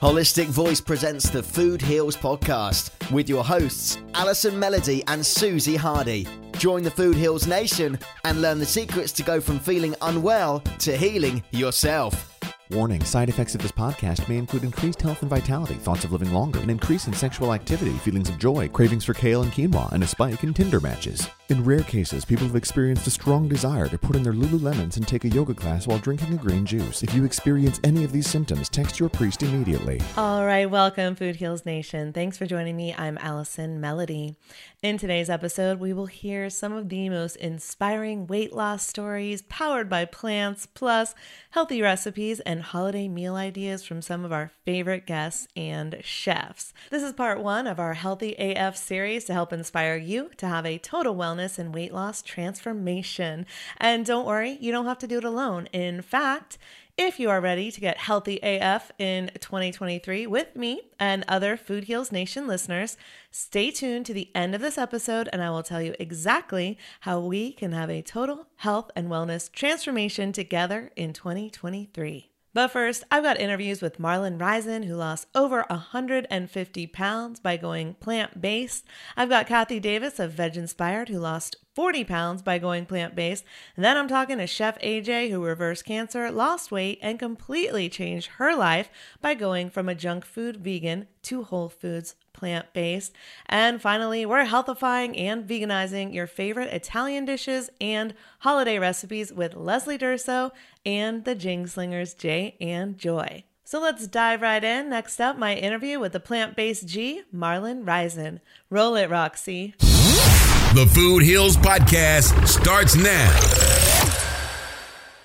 Holistic Voice presents the Food Heals podcast with your hosts, Allison Melody and Susie Hardy. Join the Food Heals Nation and learn the secrets to go from feeling unwell to healing yourself. Warning side effects of this podcast may include increased health and vitality, thoughts of living longer, an increase in sexual activity, feelings of joy, cravings for kale and quinoa, and a spike in Tinder matches. In rare cases, people have experienced a strong desire to put in their Lululemons and take a yoga class while drinking a green juice. If you experience any of these symptoms, text your priest immediately. All right, welcome, Food Heals Nation. Thanks for joining me. I'm Allison Melody. In today's episode, we will hear some of the most inspiring weight loss stories powered by plants, plus healthy recipes and holiday meal ideas from some of our favorite guests and chefs. This is part one of our Healthy AF series to help inspire you to have a total wellness wellness and weight loss transformation. And don't worry, you don't have to do it alone. In fact, if you are ready to get healthy AF in 2023 with me and other Food Heals Nation listeners, stay tuned to the end of this episode and I will tell you exactly how we can have a total health and wellness transformation together in 2023. But first, I've got interviews with Marlon Risen, who lost over 150 pounds by going plant based. I've got Kathy Davis of Veg Inspired, who lost 40 pounds by going plant based. And then I'm talking to Chef AJ, who reversed cancer, lost weight, and completely changed her life by going from a junk food vegan to whole foods plant based. And finally, we're healthifying and veganizing your favorite Italian dishes and holiday recipes with Leslie Durso and the Jing Slingers, Jay and Joy. So let's dive right in. Next up, my interview with the plant based G, Marlon Risen. Roll it, Roxy. The Food Heals Podcast starts now.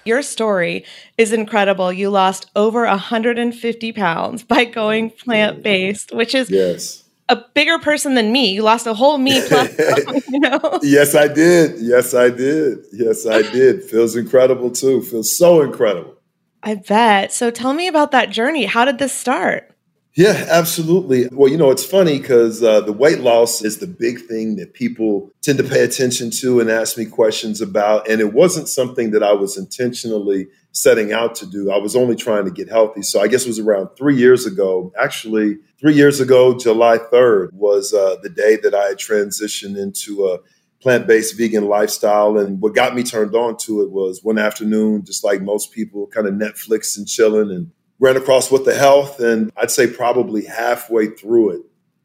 Your story is incredible. You lost over 150 pounds by going plant based, which is yes. A bigger person than me. You lost a whole me plus, you know? Yes, I did. Yes, I did. Yes, I did. Feels incredible too. Feels so incredible. I bet. So tell me about that journey. How did this start? Yeah, absolutely. Well, you know, it's funny because uh, the weight loss is the big thing that people tend to pay attention to and ask me questions about. And it wasn't something that I was intentionally setting out to do. I was only trying to get healthy. So I guess it was around three years ago. Actually, three years ago, July 3rd was uh, the day that I transitioned into a plant based vegan lifestyle. And what got me turned on to it was one afternoon, just like most people, kind of Netflix and chilling and ran across What the Health and i'd say probably halfway through it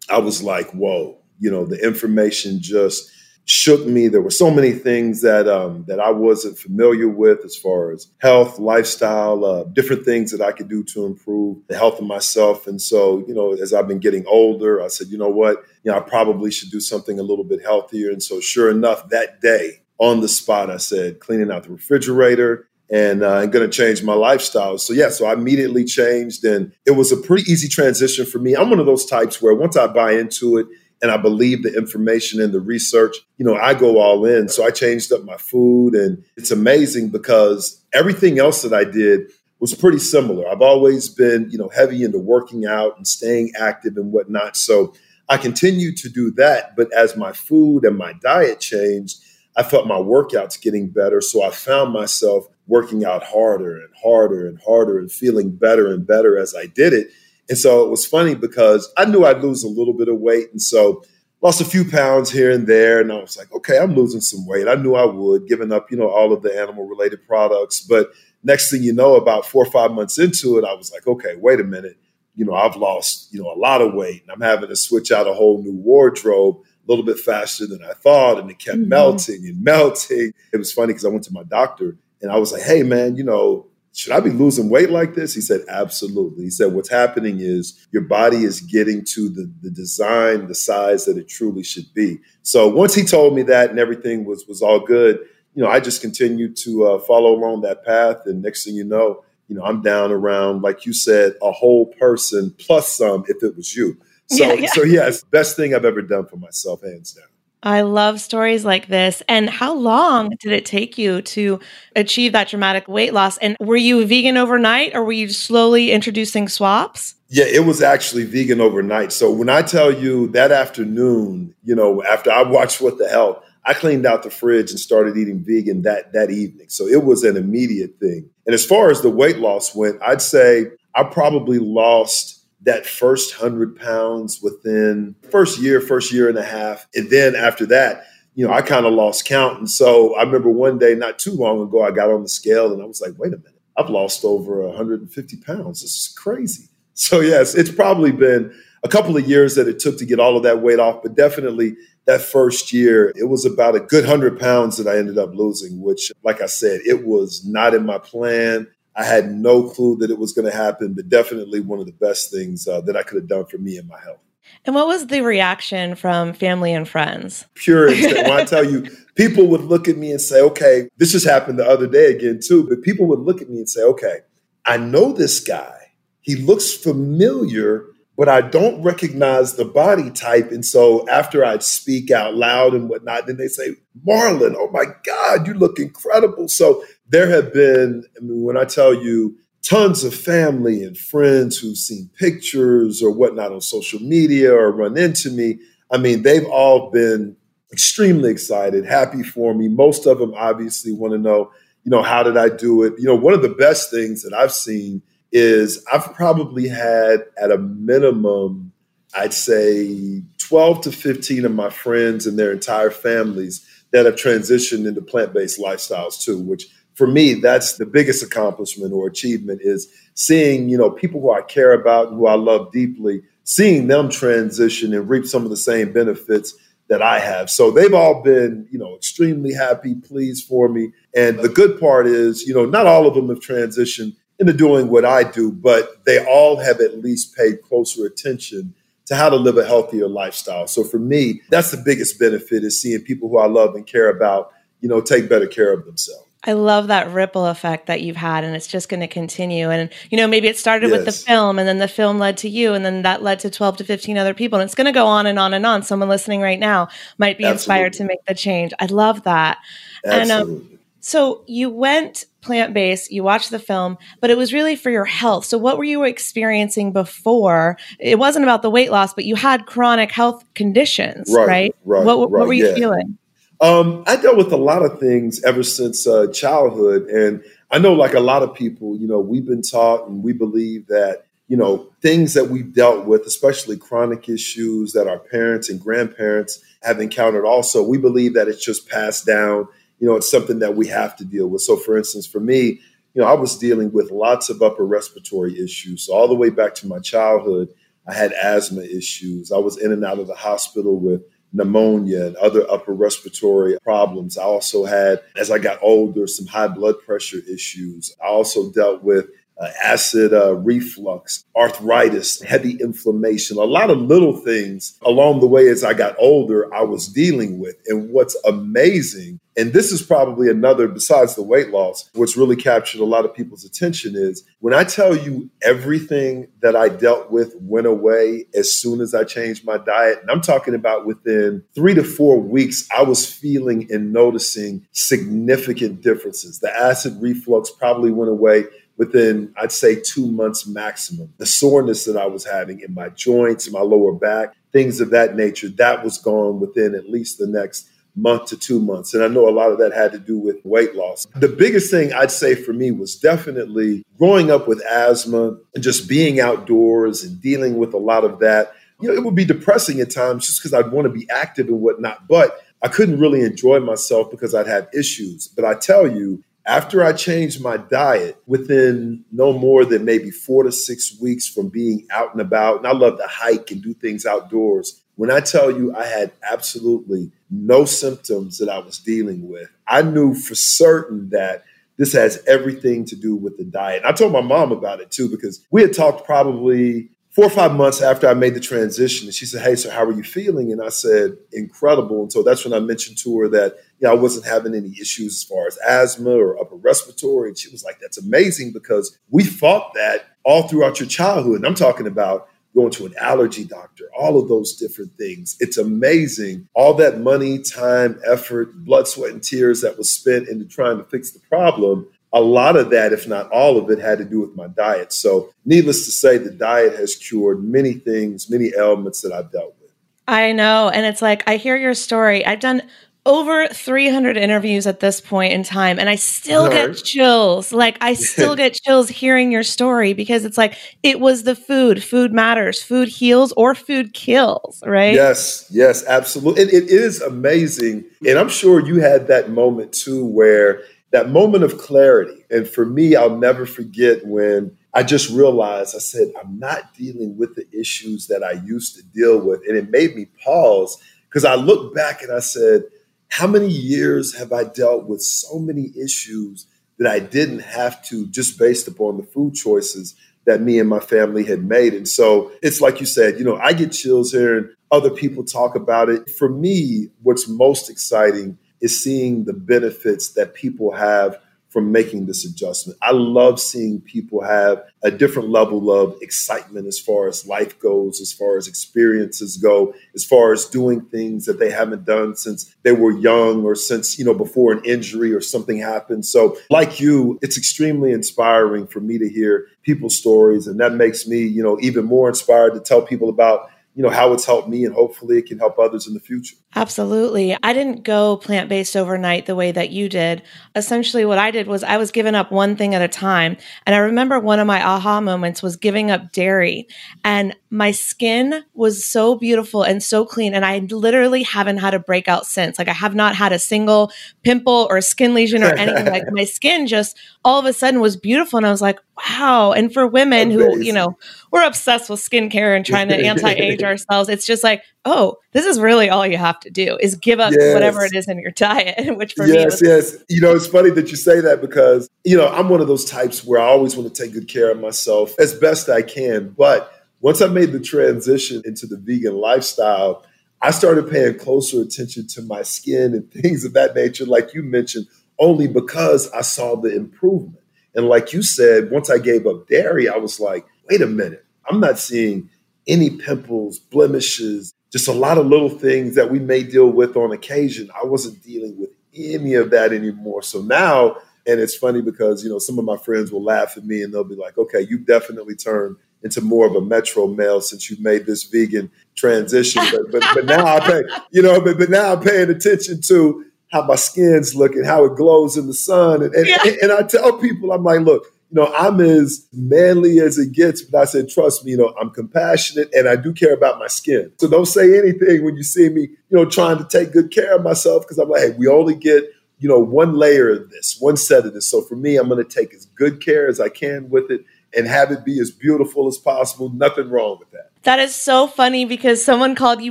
i was like whoa you know the information just shook me there were so many things that um, that i wasn't familiar with as far as health lifestyle uh, different things that i could do to improve the health of myself and so you know as i've been getting older i said you know what you know i probably should do something a little bit healthier and so sure enough that day on the spot i said cleaning out the refrigerator and uh, I'm going to change my lifestyle. So yeah, so I immediately changed, and it was a pretty easy transition for me. I'm one of those types where once I buy into it and I believe the information and the research, you know, I go all in. So I changed up my food, and it's amazing because everything else that I did was pretty similar. I've always been, you know, heavy into working out and staying active and whatnot. So I continued to do that, but as my food and my diet changed. I felt my workouts getting better. So I found myself working out harder and harder and harder and feeling better and better as I did it. And so it was funny because I knew I'd lose a little bit of weight. And so lost a few pounds here and there. And I was like, okay, I'm losing some weight. I knew I would, giving up, you know, all of the animal related products. But next thing you know, about four or five months into it, I was like, okay, wait a minute. You know, I've lost, you know, a lot of weight and I'm having to switch out a whole new wardrobe a little bit faster than I thought. And it kept mm-hmm. melting and melting. It was funny because I went to my doctor and I was like, hey, man, you know, should I be losing weight like this? He said, absolutely. He said, what's happening is your body is getting to the, the design, the size that it truly should be. So once he told me that and everything was, was all good, you know, I just continued to uh, follow along that path. And next thing you know, you know, I'm down around, like you said, a whole person plus some if it was you. So, yeah, yeah. so yes, best thing I've ever done for myself, hands down. I love stories like this. And how long did it take you to achieve that dramatic weight loss? And were you vegan overnight or were you slowly introducing swaps? Yeah, it was actually vegan overnight. So when I tell you that afternoon, you know, after I watched What the Health, I cleaned out the fridge and started eating vegan that that evening. So it was an immediate thing. And as far as the weight loss went, I'd say I probably lost that first hundred pounds within first year, first year and a half. And then after that, you know, I kind of lost count. And so I remember one day, not too long ago, I got on the scale and I was like, wait a minute, I've lost over 150 pounds. This is crazy. So, yes, it's probably been a couple of years that it took to get all of that weight off, but definitely that first year, it was about a good 100 pounds that I ended up losing, which, like I said, it was not in my plan. I had no clue that it was going to happen, but definitely one of the best things uh, that I could have done for me and my health. And what was the reaction from family and friends? Pure when I tell you, people would look at me and say, okay, this just happened the other day again, too, but people would look at me and say, okay, I know this guy. He looks familiar, but I don't recognize the body type. And so after I'd speak out loud and whatnot, then they say, Marlon, oh my God, you look incredible. So there have been, I mean, when I tell you, tons of family and friends who've seen pictures or whatnot on social media or run into me. I mean, they've all been extremely excited, happy for me. Most of them obviously want to know, you know, how did I do it? You know, one of the best things that I've seen is I've probably had at a minimum, I'd say 12 to 15 of my friends and their entire families that have transitioned into plant based lifestyles too, which for me, that's the biggest accomplishment or achievement is seeing, you know, people who I care about and who I love deeply, seeing them transition and reap some of the same benefits that I have. So they've all been, you know, extremely happy, pleased for me. And the good part is, you know, not all of them have transitioned into doing what I do, but they all have at least paid closer attention to how to live a healthier lifestyle. So for me, that's the biggest benefit is seeing people who I love and care about, you know, take better care of themselves. I love that ripple effect that you've had, and it's just going to continue. And, you know, maybe it started yes. with the film, and then the film led to you, and then that led to 12 to 15 other people. And it's going to go on and on and on. Someone listening right now might be Absolutely. inspired to make the change. I love that. Absolutely. And um, so you went plant based, you watched the film, but it was really for your health. So, what were you experiencing before? It wasn't about the weight loss, but you had chronic health conditions, right? Right. right what, what right, were you yeah. feeling? Um, I dealt with a lot of things ever since uh, childhood, and I know, like a lot of people, you know, we've been taught and we believe that you know things that we've dealt with, especially chronic issues that our parents and grandparents have encountered. Also, we believe that it's just passed down. You know, it's something that we have to deal with. So, for instance, for me, you know, I was dealing with lots of upper respiratory issues. So, all the way back to my childhood, I had asthma issues. I was in and out of the hospital with pneumonia and other upper respiratory problems. I also had, as I got older, some high blood pressure issues. I also dealt with uh, acid uh, reflux, arthritis, heavy inflammation, a lot of little things along the way as I got older, I was dealing with. And what's amazing, and this is probably another, besides the weight loss, what's really captured a lot of people's attention is when I tell you everything that I dealt with went away as soon as I changed my diet, and I'm talking about within three to four weeks, I was feeling and noticing significant differences. The acid reflux probably went away within, I'd say, two months maximum. The soreness that I was having in my joints, my lower back, things of that nature, that was gone within at least the next month to two months. And I know a lot of that had to do with weight loss. The biggest thing I'd say for me was definitely growing up with asthma and just being outdoors and dealing with a lot of that. You know, it would be depressing at times just because I'd want to be active and whatnot, but I couldn't really enjoy myself because I'd have issues. But I tell you, after I changed my diet, within no more than maybe four to six weeks from being out and about, and I love to hike and do things outdoors. When I tell you I had absolutely no symptoms that I was dealing with, I knew for certain that this has everything to do with the diet. And I told my mom about it too, because we had talked probably four or five months after I made the transition. And she said, Hey, so how are you feeling? And I said, Incredible. And so that's when I mentioned to her that, you know, I wasn't having any issues as far as asthma or upper respiratory. And she was like, That's amazing because we fought that all throughout your childhood. And I'm talking about going to an allergy doctor, all of those different things. It's amazing. All that money, time, effort, blood, sweat, and tears that was spent into trying to fix the problem a lot of that, if not all of it, had to do with my diet. So, needless to say, the diet has cured many things, many ailments that I've dealt with. I know. And it's like, I hear your story. I've done over 300 interviews at this point in time and I still get chills. Like I still get chills hearing your story because it's like it was the food. Food matters. Food heals or food kills, right? Yes, yes, absolutely. And it is amazing. And I'm sure you had that moment too, where that moment of clarity. And for me, I'll never forget when I just realized I said, I'm not dealing with the issues that I used to deal with. And it made me pause because I looked back and I said, how many years have I dealt with so many issues that I didn't have to just based upon the food choices that me and my family had made? And so it's like you said, you know, I get chills hearing other people talk about it. For me, what's most exciting is seeing the benefits that people have from making this adjustment. I love seeing people have a different level of excitement as far as life goes, as far as experiences go, as far as doing things that they haven't done since they were young or since, you know, before an injury or something happened. So, like you, it's extremely inspiring for me to hear people's stories and that makes me, you know, even more inspired to tell people about you know how it's helped me and hopefully it can help others in the future Absolutely. I didn't go plant based overnight the way that you did. Essentially, what I did was I was giving up one thing at a time. And I remember one of my aha moments was giving up dairy. And my skin was so beautiful and so clean. And I literally haven't had a breakout since. Like, I have not had a single pimple or skin lesion or anything. like, my skin just all of a sudden was beautiful. And I was like, wow. And for women who, you know, we're obsessed with skincare and trying to anti age ourselves, it's just like, oh, this is really all you have to do is give up Yes. whatever it is in your diet, which for me yes, was yes. You know, it's funny that you say that because, you know, I'm one of those types where I always want to take good care of myself as best I can. But once I made the transition into the vegan lifestyle, I started paying closer attention to my skin and things of that nature, like you mentioned, only because I saw the improvement. And like you said, once I gave up dairy, I was like, wait a minute, I'm not seeing any pimples, blemishes, just a lot of little things that we may deal with on occasion. I wasn't dealing with any of that anymore. So now, and it's funny because, you know, some of my friends will laugh at me and they'll be like, okay, you've definitely turned into more of a metro male since you made this vegan transition. But but, but now I pay, you know, but, but now I'm paying attention to how my skin's looking, how it glows in the sun. And, and, Yeah. and I tell people, I'm like, look, you know, I'm as manly as it gets, but I said, trust me, you know, I'm compassionate and I do care about my skin. So don't say anything when you see me, you know, trying to take good care of myself because I'm like, hey, we only get, you know, one layer of this, one set of this. So for me, I'm going to take as good care as I can with it and have it be as beautiful as possible. Nothing wrong with that. That is so funny because someone called you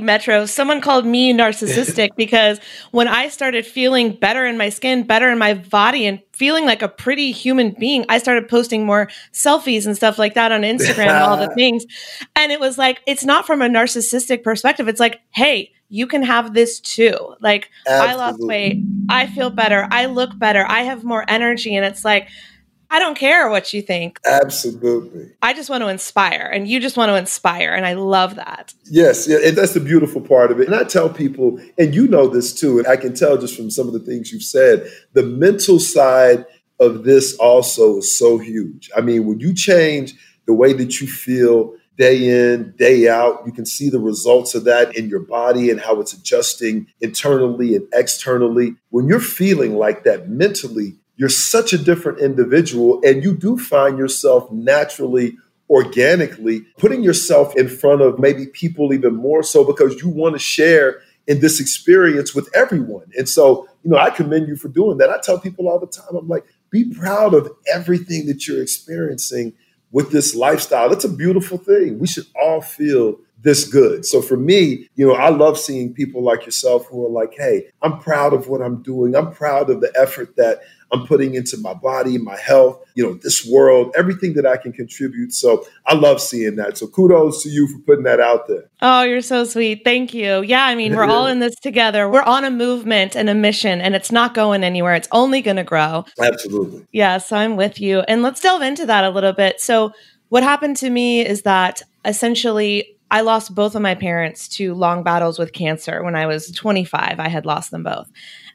Metro. Someone called me narcissistic because when I started feeling better in my skin, better in my body, and feeling like a pretty human being, I started posting more selfies and stuff like that on Instagram and all the things. And it was like, it's not from a narcissistic perspective. It's like, hey, you can have this too. Like, I lost weight. I feel better. I look better. I have more energy. And it's like, I don't care what you think. Absolutely. I just want to inspire, and you just want to inspire. And I love that. Yes, yeah, and that's the beautiful part of it. And I tell people, and you know this too, and I can tell just from some of the things you've said, the mental side of this also is so huge. I mean, when you change the way that you feel day in, day out, you can see the results of that in your body and how it's adjusting internally and externally. When you're feeling like that mentally, you're such a different individual, and you do find yourself naturally organically putting yourself in front of maybe people even more so because you want to share in this experience with everyone. And so, you know, I commend you for doing that. I tell people all the time, I'm like, be proud of everything that you're experiencing with this lifestyle. It's a beautiful thing. We should all feel this good. So for me, you know, I love seeing people like yourself who are like, hey, I'm proud of what I'm doing. I'm proud of the effort that I'm putting into my body, my health, you know, this world, everything that I can contribute. So I love seeing that. So kudos to you for putting that out there. Oh, you're so sweet. Thank you. Yeah, I mean, we're all in this together. We're on a movement and a mission, and it's not going anywhere. It's only going to grow. Absolutely. Yeah, so I'm with you. And let's delve into that a little bit. So, what happened to me is that essentially I lost both of my parents to long battles with cancer when I was 25. I had lost them both.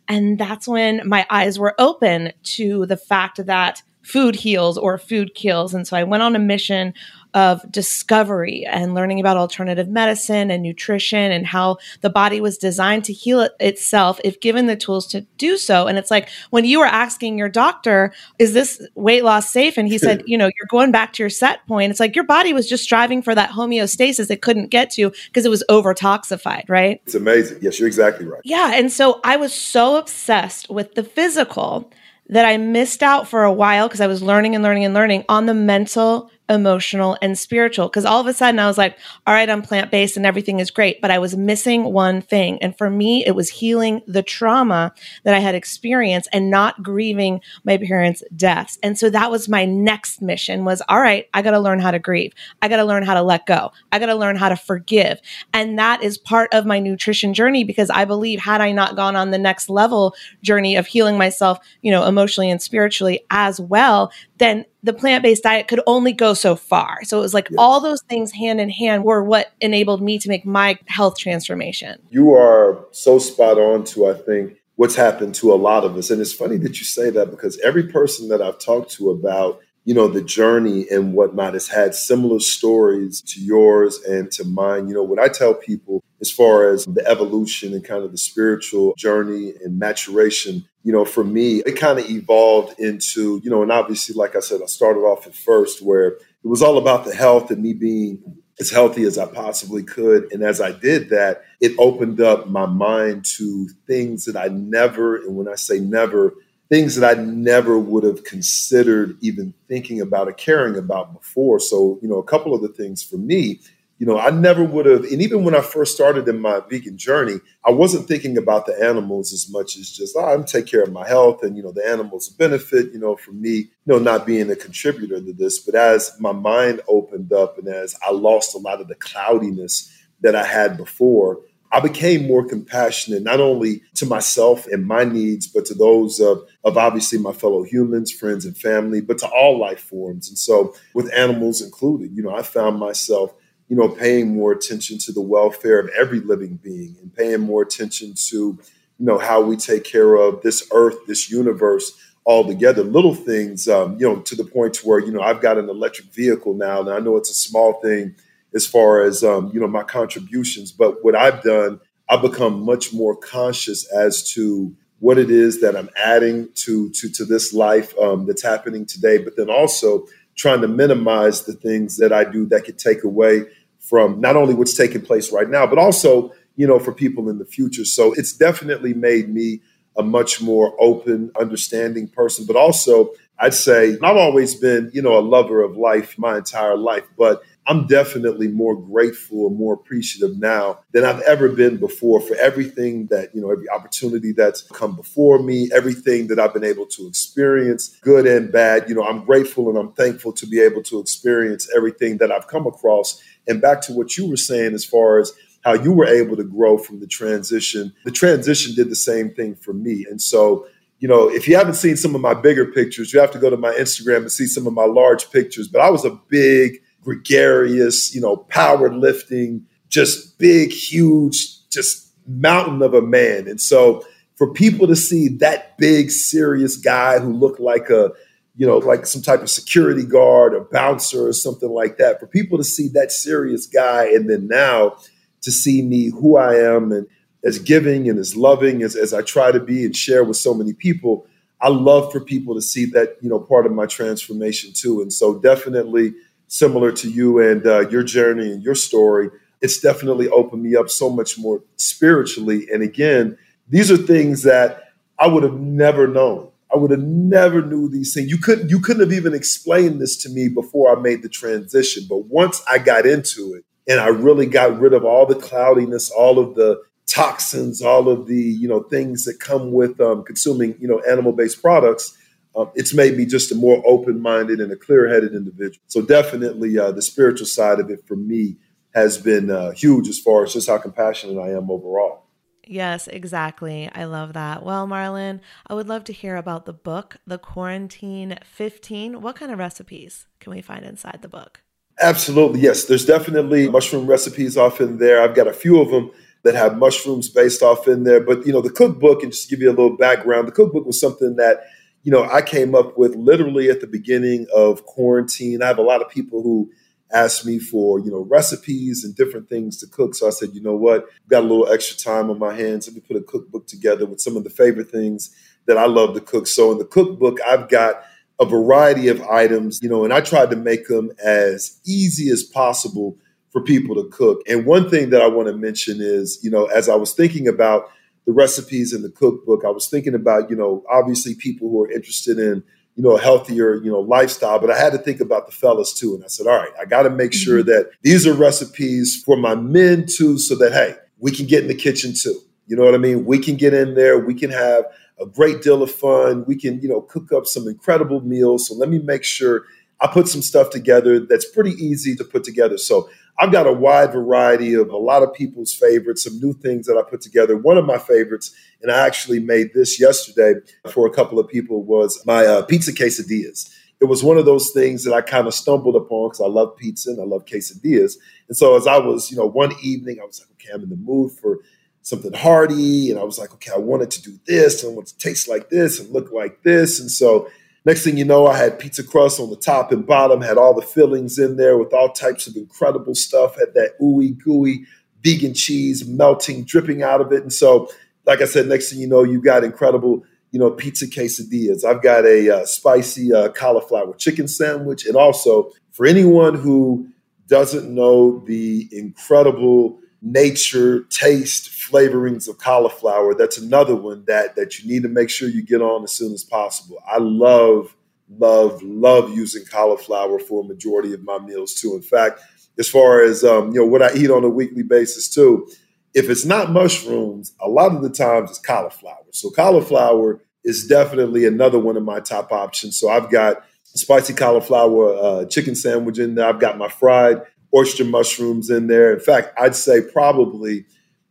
And that's when my eyes were open to the fact that food heals or food kills. And so I went on a mission of discovery and learning about alternative medicine and nutrition and how the body was designed to heal it itself if given the tools to do so. And it's like when you were asking your doctor, is this weight loss safe? And he said, you know, you're going back to your set point. It's like your body was just striving for that homeostasis it couldn't get to because it was over toxified, right? It's amazing. Yes, you're exactly right. Yeah. And so I was so obsessed with the physical that I missed out for a while because I was learning and learning and learning on the mental emotional, and spiritual. Because all of a sudden I was like, all right, I'm plant based and everything is great. But I was missing one thing. And for me, it was healing the trauma that I had experienced and not grieving my parents' deaths. And so that was my next mission was, all right, I got to learn how to grieve. I got to learn how to let go. I got to learn how to forgive. And that is part of my nutrition journey because I believe had I not gone on the next level journey of healing myself, you know, emotionally and spiritually as well, then the plant based diet could only go so far. So it was like yes. all those things hand in hand were what enabled me to make my health transformation. You are so spot on to, I think, what's happened to a lot of us. And it's funny that you say that because every person that I've talked to about you know, the journey and whatnot has had similar stories to yours and to mine. You know, what I tell people as far as the evolution and kind of the spiritual journey and maturation, you know, for me, it kind of evolved into, you know, and obviously, like I said, I started off at first where it was all about the health and me being as healthy as I possibly could. And as I did that, it opened up my mind to things that I never, and when I say never, things that I never would have considered even thinking about or caring about before. So, you know, a couple of the things for me, you know, I never would have, and even when I first started in my vegan journey, I wasn't thinking about the animals as much as just, oh, I'm take care of my health and, you know, the animals benefit, you know, from me, you know, not being a contributor to this. But as my mind opened up and as I lost a lot of the cloudiness that I had before, I became more compassionate, not only to myself and my needs, but to those of, of obviously my fellow humans, friends, and family, but to all life forms. And so, with animals included, you know, I found myself, you know, paying more attention to the welfare of every living being and paying more attention to, you know, how we take care of this earth, this universe altogether. Little things, um, you know, to the point where, you know, I've got an electric vehicle now, and I know it's a small thing as far as um, you know my contributions. But what I've done, I've become much more conscious as to what it is that I'm adding to to to this life um, that's happening today. But then also trying to minimize the things that I do that could take away from not only what's taking place right now, but also you know for people in the future. So it's definitely made me a much more open, understanding person. But also, I'd say I've always been you know a lover of life my entire life, but I'm definitely more grateful and more appreciative now than I've ever been before for everything that, you know, every opportunity that's come before me, everything that I've been able to experience, good and bad. You know, I'm grateful and I'm thankful to be able to experience everything that I've come across. And back to what you were saying as far as how you were able to grow from the transition, the transition did the same thing for me. And so, you know, if you haven't seen some of my bigger pictures, you have to go to my Instagram and see some of my large pictures. But I was a big, gregarious, you know, power lifting, just big, huge, just mountain of a man. And so for people to see that big, serious guy who looked like a, you know, like some type of security guard or bouncer or something like that, for people to see that serious guy and then now to see me who I am and as giving and as loving as, as I try to be and share with so many people, I love for people to see that, you know, part of my transformation too. And so definitely similar to you and uh, your journey and your story, it's definitely opened me up so much more spiritually. And again, these are things that I would have never known. I would have never knew these things. You couldn't you couldn't have even explained this to me before I made the transition. But once I got into it and I really got rid of all the cloudiness, all of the toxins, all of the you know things that come with um, consuming you know animal based products, um, it's made me just a more open minded and a clear headed individual. So, definitely uh, the spiritual side of it for me has been uh, huge as far as just how compassionate I am overall. Yes, exactly. I love that. Well, Marlon, I would love to hear about the book, The Quarantine 15. What kind of recipes can we find inside the book? Absolutely. Yes, there's definitely mushroom recipes off in there. I've got a few of them that have mushrooms based off in there. But, you know, the cookbook, and just give you a little background, the cookbook was something that you know, I came up with literally at the beginning of quarantine. I have a lot of people who asked me for, you know, recipes and different things to cook. So I said, you know what, got a little extra time on my hands. Let me put a cookbook together with some of the favorite things that I love to cook. So in the cookbook, I've got a variety of items, you know, and I tried to make them as easy as possible for people to cook. And one thing that I want to mention is, you know, as I was thinking about the recipes in the cookbook, I was thinking about, you know, obviously people who are interested in, you know, a healthier, you know, lifestyle, but I had to think about the fellas too. And I said, all right, I got to make sure mm-hmm. that these are recipes for my men too, so that, hey, we can get in the kitchen too. You know what I mean? We can get in there, we can have a great deal of fun. We can, you know, cook up some incredible meals. So let me make sure I put some stuff together that's pretty easy to put together. So I've got a wide variety of a lot of people's favorites, some new things that I put together. One of my favorites, and I actually made this yesterday for a couple of people, was my uh, pizza quesadillas. It was one of those things that I kind of stumbled upon because I love pizza and I love quesadillas. And so as I was, you know, one evening, I was like, okay, I'm in the mood for something hearty. And I was like, okay, I wanted to do this and I want to taste like this and look like this. And so next thing you know, I had pizza crust on the top and bottom, had all the fillings in there with all types of incredible stuff, had that ooey gooey vegan cheese melting, dripping out of it. And so, like I said, next thing you know, you got incredible, you know, pizza quesadillas. I've got a uh, spicy uh, cauliflower chicken sandwich. And also, for anyone who doesn't know the incredible nature, taste, flavorings of cauliflower. That's another one that that you need to make sure you get on as soon as possible. I love, love, love using cauliflower for a majority of my meals too. In fact, as far as um, you know, what I eat on a weekly basis too, if it's not mushrooms, a lot of the times it's cauliflower. So cauliflower is definitely another one of my top options. So I've got spicy cauliflower uh, chicken sandwich in there. I've got my fried oyster mushrooms in there. In fact, I'd say probably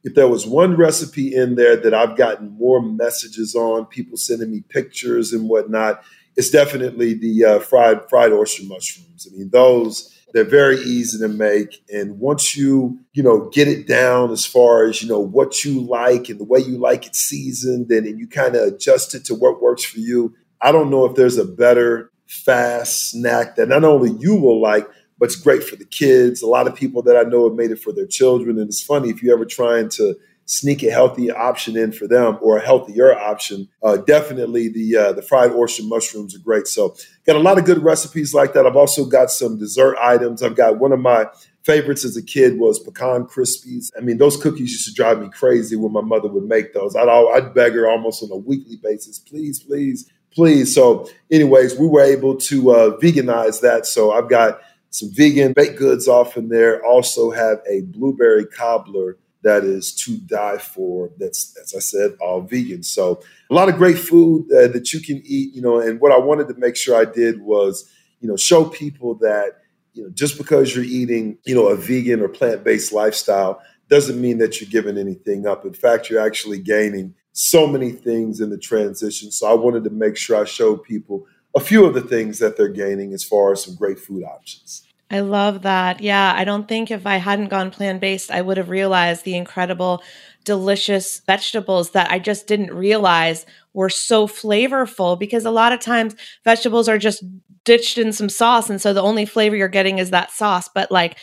if there was one recipe in there that I've gotten more messages on, people sending me pictures and whatnot, it's definitely the uh, fried fried oyster mushrooms. I mean, those they're very easy to make, and once you you know get it down as far as you know what you like and the way you like it seasoned, and, and you kind of adjust it to what works for you. I don't know if there's a better fast snack that not only you will like, it's great for the kids. A lot of people that I know have made it for their children. And it's funny if you're ever trying to sneak a healthy option in for them or a healthier option, uh, definitely the uh, the fried oyster mushrooms are great. So got a lot of good recipes like that. I've also got some dessert items. I've got one of my favorites as a kid was pecan crispies. I mean, those cookies used to drive me crazy when my mother would make those. I'd I'd beg her almost on a weekly basis, please, please, please. So, anyways, we were able to uh, veganize that. So I've got some vegan baked goods off in there. Also have a blueberry cobbler that is to die for. That's, as I said, all vegan. So a lot of great food uh, that you can eat, you know, and what I wanted to make sure I did was, you know, show people that, you know, just because you're eating, you know, a vegan or plant-based lifestyle doesn't mean that you're giving anything up. In fact, you're actually gaining so many things in the transition. So I wanted to make sure I showed people a few of the things that they're gaining as far as some great food options. I love that. Yeah, I don't think if I hadn't gone plant based, I would have realized the incredible, delicious vegetables that I just didn't realize were so flavorful because a lot of times vegetables are just ditched in some sauce. And so the only flavor you're getting is that sauce. But like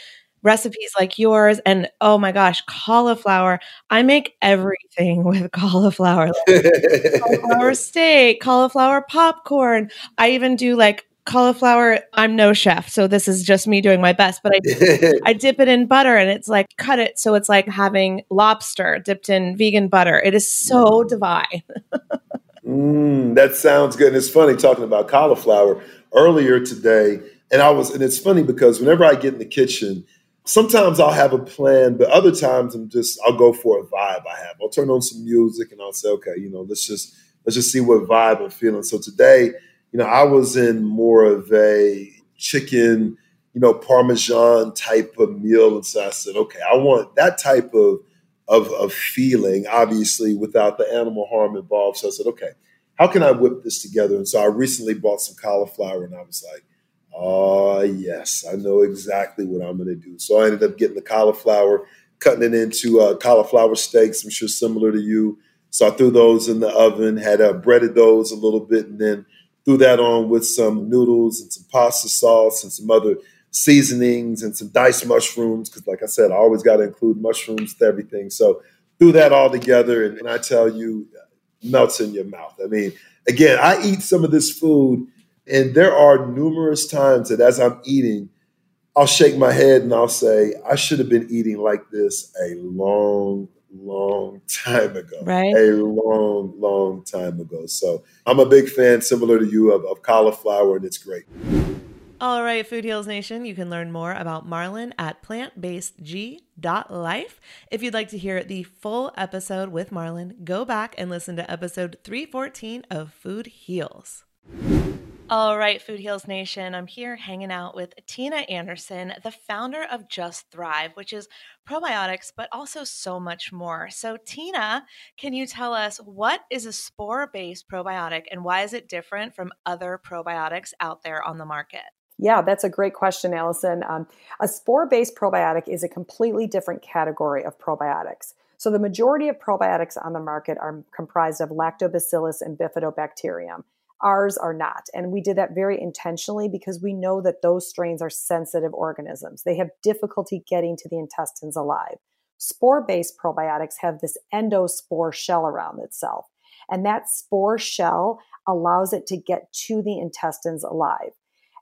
recipes like yours and oh my gosh cauliflower. I make everything with cauliflower like cauliflower steak cauliflower popcorn. I even do like cauliflower i'm no chef so this is just me doing my best but i i dip it in butter and it's like cut it so it's like having lobster dipped in vegan butter. It is so divine. Mm, that sounds good and it's funny talking about cauliflower earlier today and i was and it's funny because whenever i get in the kitchen sometimes I'll have a plan, but other times I'm just I'll go for a vibe I have. I'll turn on some music and I'll say, okay, you know, let's just let's just see what vibe I'm feeling. So today, you know, I was in more of a chicken, you know, parmesan type of meal, and so I said, okay, I want that type of of, of feeling, obviously, without the animal harm involved. So I said, okay, how can I whip this together? And so I recently bought some cauliflower, and I was like Oh, yes, I know exactly what I'm going to do. So I ended up getting the cauliflower, cutting it into uh, cauliflower steaks, I'm sure similar to you. So I threw those in the oven, had uh, breaded those a little bit, and then threw that on with some noodles and some pasta sauce and some other seasonings and some diced mushrooms because, like I said, I always got to include mushrooms to everything. So do that all together, and, and I tell you, melts in your mouth. I mean, again, I eat some of this food, and there are numerous times that as I'm eating, I'll shake my head and I'll say, I should have been eating like this a long, long time ago. Right. A long, long time ago. So I'm a big fan, similar to you, of, of cauliflower, and it's great. All right, Food Heals Nation, you can learn more about Marlon at plantbasedg.life. If you'd like to hear the full episode with Marlon, go back and listen to episode 314 of Food Heals. All right, Food Heals Nation, I'm here hanging out with Tina Anderson, the founder of Just Thrive, which is probiotics, but also so much more. So, Tina, can you tell us what is a spore based probiotic and why is it different from other probiotics out there on the market? Yeah, that's a great question, Allison. Um, a spore based probiotic is a completely different category of probiotics. So, the majority of probiotics on the market are comprised of lactobacillus and bifidobacterium. Ours are not. And we did that very intentionally because we know that those strains are sensitive organisms. They have difficulty getting to the intestines alive. Spore based probiotics have this endospore shell around itself. And that spore shell allows it to get to the intestines alive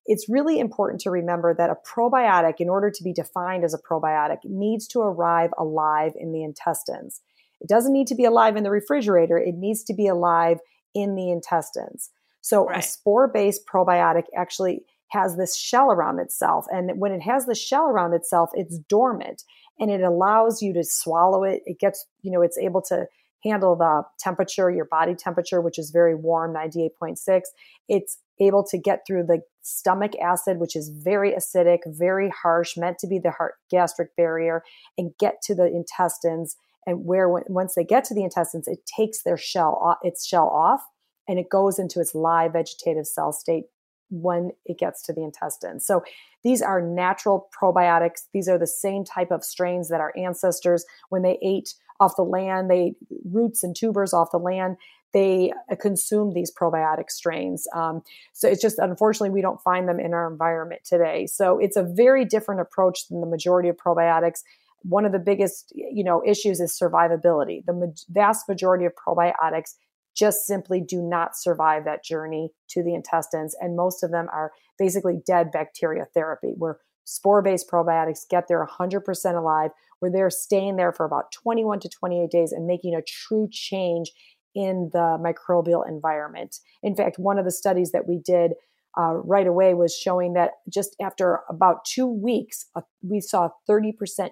it's really important to remember that a probiotic, in order to be defined as a probiotic, needs to arrive alive in the intestines. It doesn't need to be alive in the refrigerator, it needs to be alive in the intestines. So, right. a spore based probiotic actually has this shell around itself. And when it has the shell around itself, it's dormant and it allows you to swallow it. It gets, you know, it's able to handle the temperature, your body temperature, which is very warm, 98.6. It's able to get through the stomach acid, which is very acidic, very harsh, meant to be the heart gastric barrier, and get to the intestines. And where once they get to the intestines, it takes their shell off, its shell off, and it goes into its live vegetative cell state when it gets to the intestines. So these are natural probiotics. These are the same type of strains that our ancestors, when they ate off the land, they roots and tubers off the land they uh, consume these probiotic strains. Um, so it's just unfortunately we don't find them in our environment today. So it's a very different approach than the majority of probiotics. One of the biggest you know issues is survivability. The ma- vast majority of probiotics just simply do not survive that journey to the intestines, and most of them are basically dead bacteria therapy, where spore-based probiotics get there 100% alive, where they're staying there for about 21 to 28 days and making a true change in the microbial environment. In fact, one of the studies that we did uh, right away was showing that just after about two weeks, uh, we saw a 30%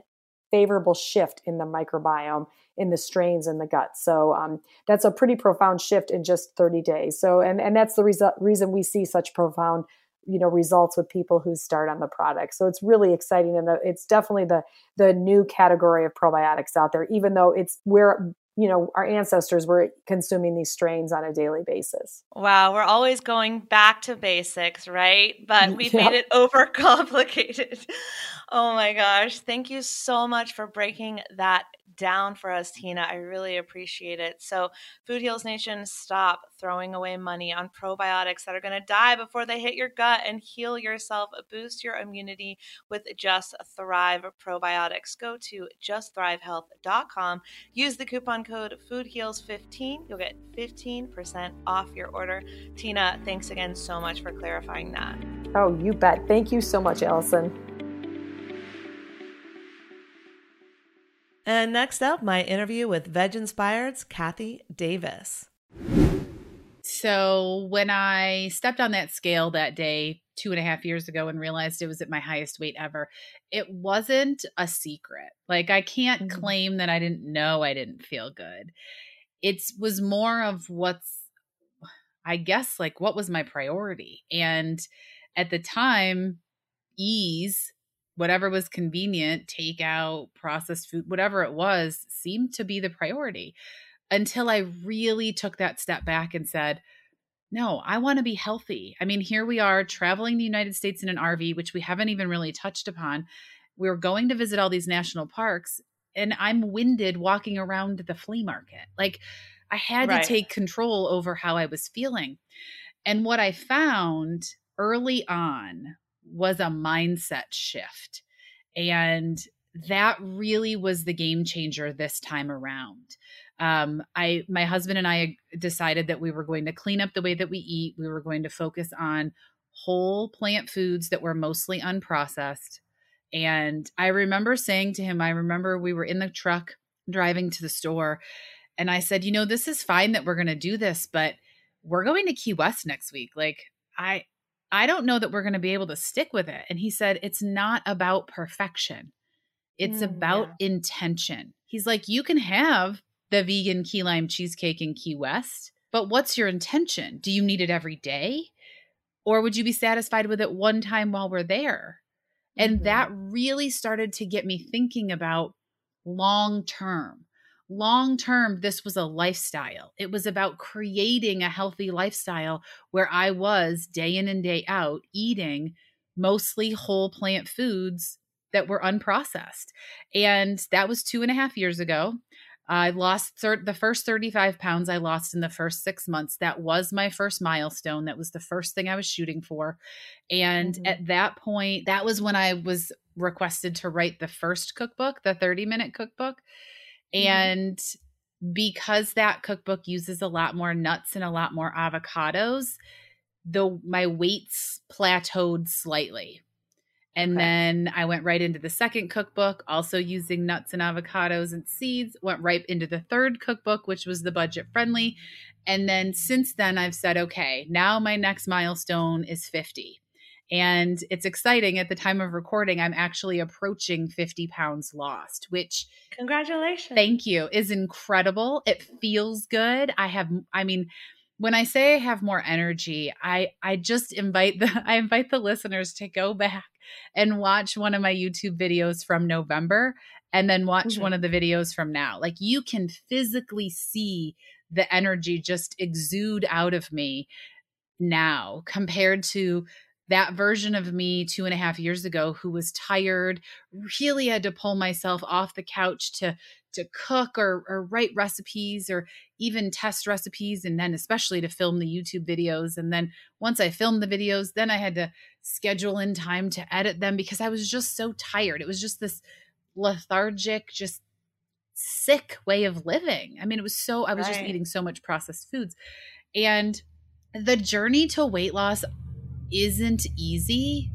favorable shift in the microbiome in the strains in the gut. So um, that's a pretty profound shift in just 30 days. So, and, and that's the reason reason we see such profound you know results with people who start on the product so it's really exciting and it's definitely the the new category of probiotics out there even though it's where you know our ancestors were consuming these strains on a daily basis wow we're always going back to basics right but we've made it overcomplicated oh my gosh thank you so much for breaking that down for us, Tina. I really appreciate it. So, Food Heals Nation, stop throwing away money on probiotics that are going to die before they hit your gut and heal yourself. Boost your immunity with Just Thrive probiotics. Go to justthrivehealth.com. Use the coupon code FoodHeals15. You'll get 15% off your order. Tina, thanks again so much for clarifying that. Oh, you bet. Thank you so much, Allison. And next up, my interview with Veg Inspired's Kathy Davis. So, when I stepped on that scale that day, two and a half years ago, and realized it was at my highest weight ever, it wasn't a secret. Like, I can't mm-hmm. claim that I didn't know I didn't feel good. It was more of what's, I guess, like what was my priority. And at the time, ease whatever was convenient, takeout, processed food, whatever it was, seemed to be the priority until I really took that step back and said, no, I want to be healthy. I mean, here we are traveling the United States in an RV, which we haven't even really touched upon. We're going to visit all these national parks, and I'm winded walking around the flea market. Like, I had right. to take control over how I was feeling. And what I found early on was a mindset shift. And that really was the game changer this time around. Um, I, my husband and I decided that we were going to clean up the way that we eat. We were going to focus on whole plant foods that were mostly unprocessed. And I remember saying to him, I remember we were in the truck driving to the store, and I said, you know, this is fine that we're going to do this, but we're going to Key West next week. Like, I, I don't know that we're going to be able to stick with it. And he said, it's not about perfection. It's mm, about yeah. intention. He's like, you can have the vegan key lime cheesecake in Key West, but what's your intention? Do you need it every day? Or would you be satisfied with it one time while we're there? And mm-hmm. that really started to get me thinking about long term. Long term, this was a lifestyle. It was about creating a healthy lifestyle where I was day in and day out eating mostly whole plant foods that were unprocessed. And that was two and a half years ago. I lost thir- the first 35 pounds I lost in the first six months. That was my first milestone. That was the first thing I was shooting for. And mm-hmm. at that point, that was when I was requested to write the first cookbook, the 30 minute cookbook. Mm-hmm. And because that cookbook uses a lot more nuts and a lot more avocados, the my weights plateaued slightly and okay. then I went right into the second cookbook, also using nuts and avocados and seeds. Went right into the third cookbook, which was the budget friendly. And then since then, I've said, okay, now my next milestone is 50. And it's exciting at the time of recording, I'm actually approaching 50 pounds lost, which congratulations. Thank you, is incredible. It feels good. I have, I mean, when I say I have more energy, I I just invite the I invite the listeners to go back and watch one of my YouTube videos from November and then watch mm-hmm. one of the videos from now. Like you can physically see the energy just exude out of me now compared to that version of me two and a half years ago who was tired really had to pull myself off the couch to to cook or, or write recipes or even test recipes and then especially to film the youtube videos. And then once i filmed the videos then i had to schedule in time to edit them because i was just so tired. It was just this lethargic just sick way of living. I mean it was so i was right. just eating so much processed foods. And the journey to weight loss isn't easy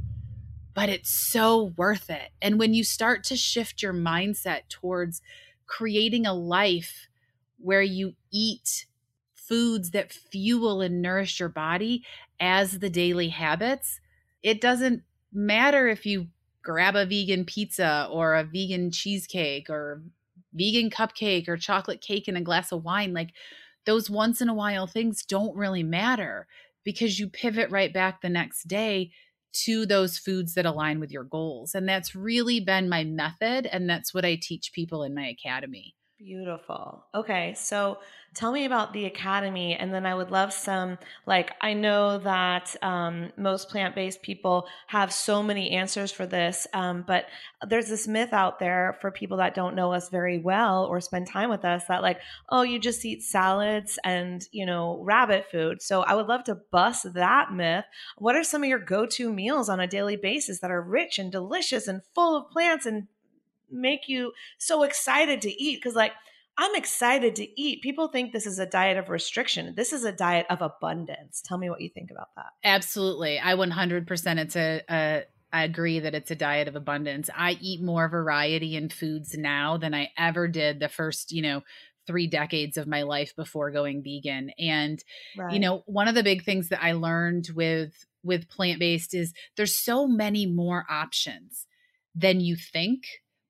but it's so worth it and when you start to shift your mindset towards creating a life where you eat foods that fuel and nourish your body as the daily habits, it doesn't matter if you grab a vegan pizza or a vegan cheesecake or vegan cupcake or chocolate cake and a glass of wine. Like those once in a while things don't really matter because you pivot right back the next day to those foods that align with your goals. And that's really been my method. And that's what I teach people in my academy. Beautiful. Okay. So tell me about the academy. And then I would love some, like, I know that um, most plant based people have so many answers for this, um, but there's this myth out there for people that don't know us very well or spend time with us that, like, oh, you just eat salads and, you know, rabbit food. So I would love to bust that myth. What are some of your go to meals on a daily basis that are rich and delicious and full of plants and make you so excited to eat because like I'm excited to eat. People think this is a diet of restriction. This is a diet of abundance. Tell me what you think about that. Absolutely. I 100% it's a, a I agree that it's a diet of abundance. I eat more variety in foods now than I ever did the first, you know, three decades of my life before going vegan. And right. you know, one of the big things that I learned with with plant-based is there's so many more options than you think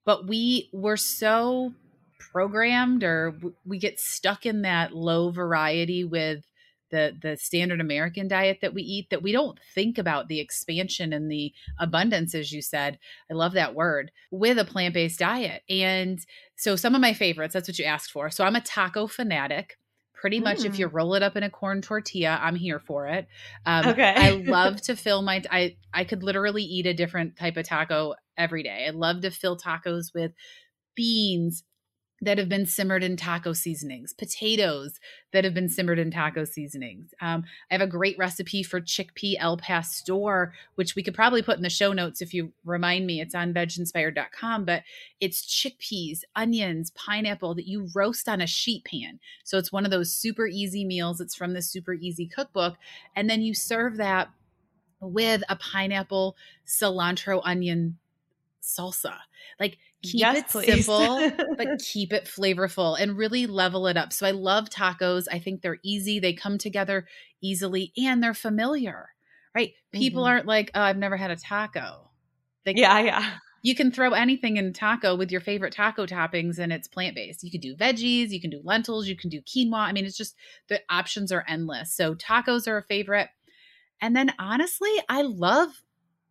but we were so programmed or we get stuck in that low variety with the the standard American diet that we eat that we don't think about the expansion and the abundance as you said. I love that word with a plant-based diet. And so some of my favorites that's what you asked for. So I'm a taco fanatic pretty much mm. if you mm. roll it up in a corn tortilla i'm here for it um, okay i love to fill my i i could literally eat a different type of taco every day i love to fill tacos with beans that have been simmered in taco seasonings, potatoes that have been simmered in taco seasonings. Um, I have a great recipe for chickpea Al Pastor, which we could probably put in the show notes if you remind me. It's on veginspired.com, but it's chickpeas, onions, pineapple that you roast on a sheet pan. So it's one of those super easy meals. It's from the Super Easy Cookbook. And then you serve that with a pineapple, cilantro, onion salsa. Like keep yes, it please. simple, but keep it flavorful and really level it up. So I love tacos. I think they're easy. They come together easily and they're familiar, right? People mm-hmm. aren't like, oh, I've never had a taco. They, yeah, yeah. You can throw anything in taco with your favorite taco toppings and it's plant based. You can do veggies, you can do lentils, you can do quinoa. I mean, it's just the options are endless. So tacos are a favorite. And then honestly, I love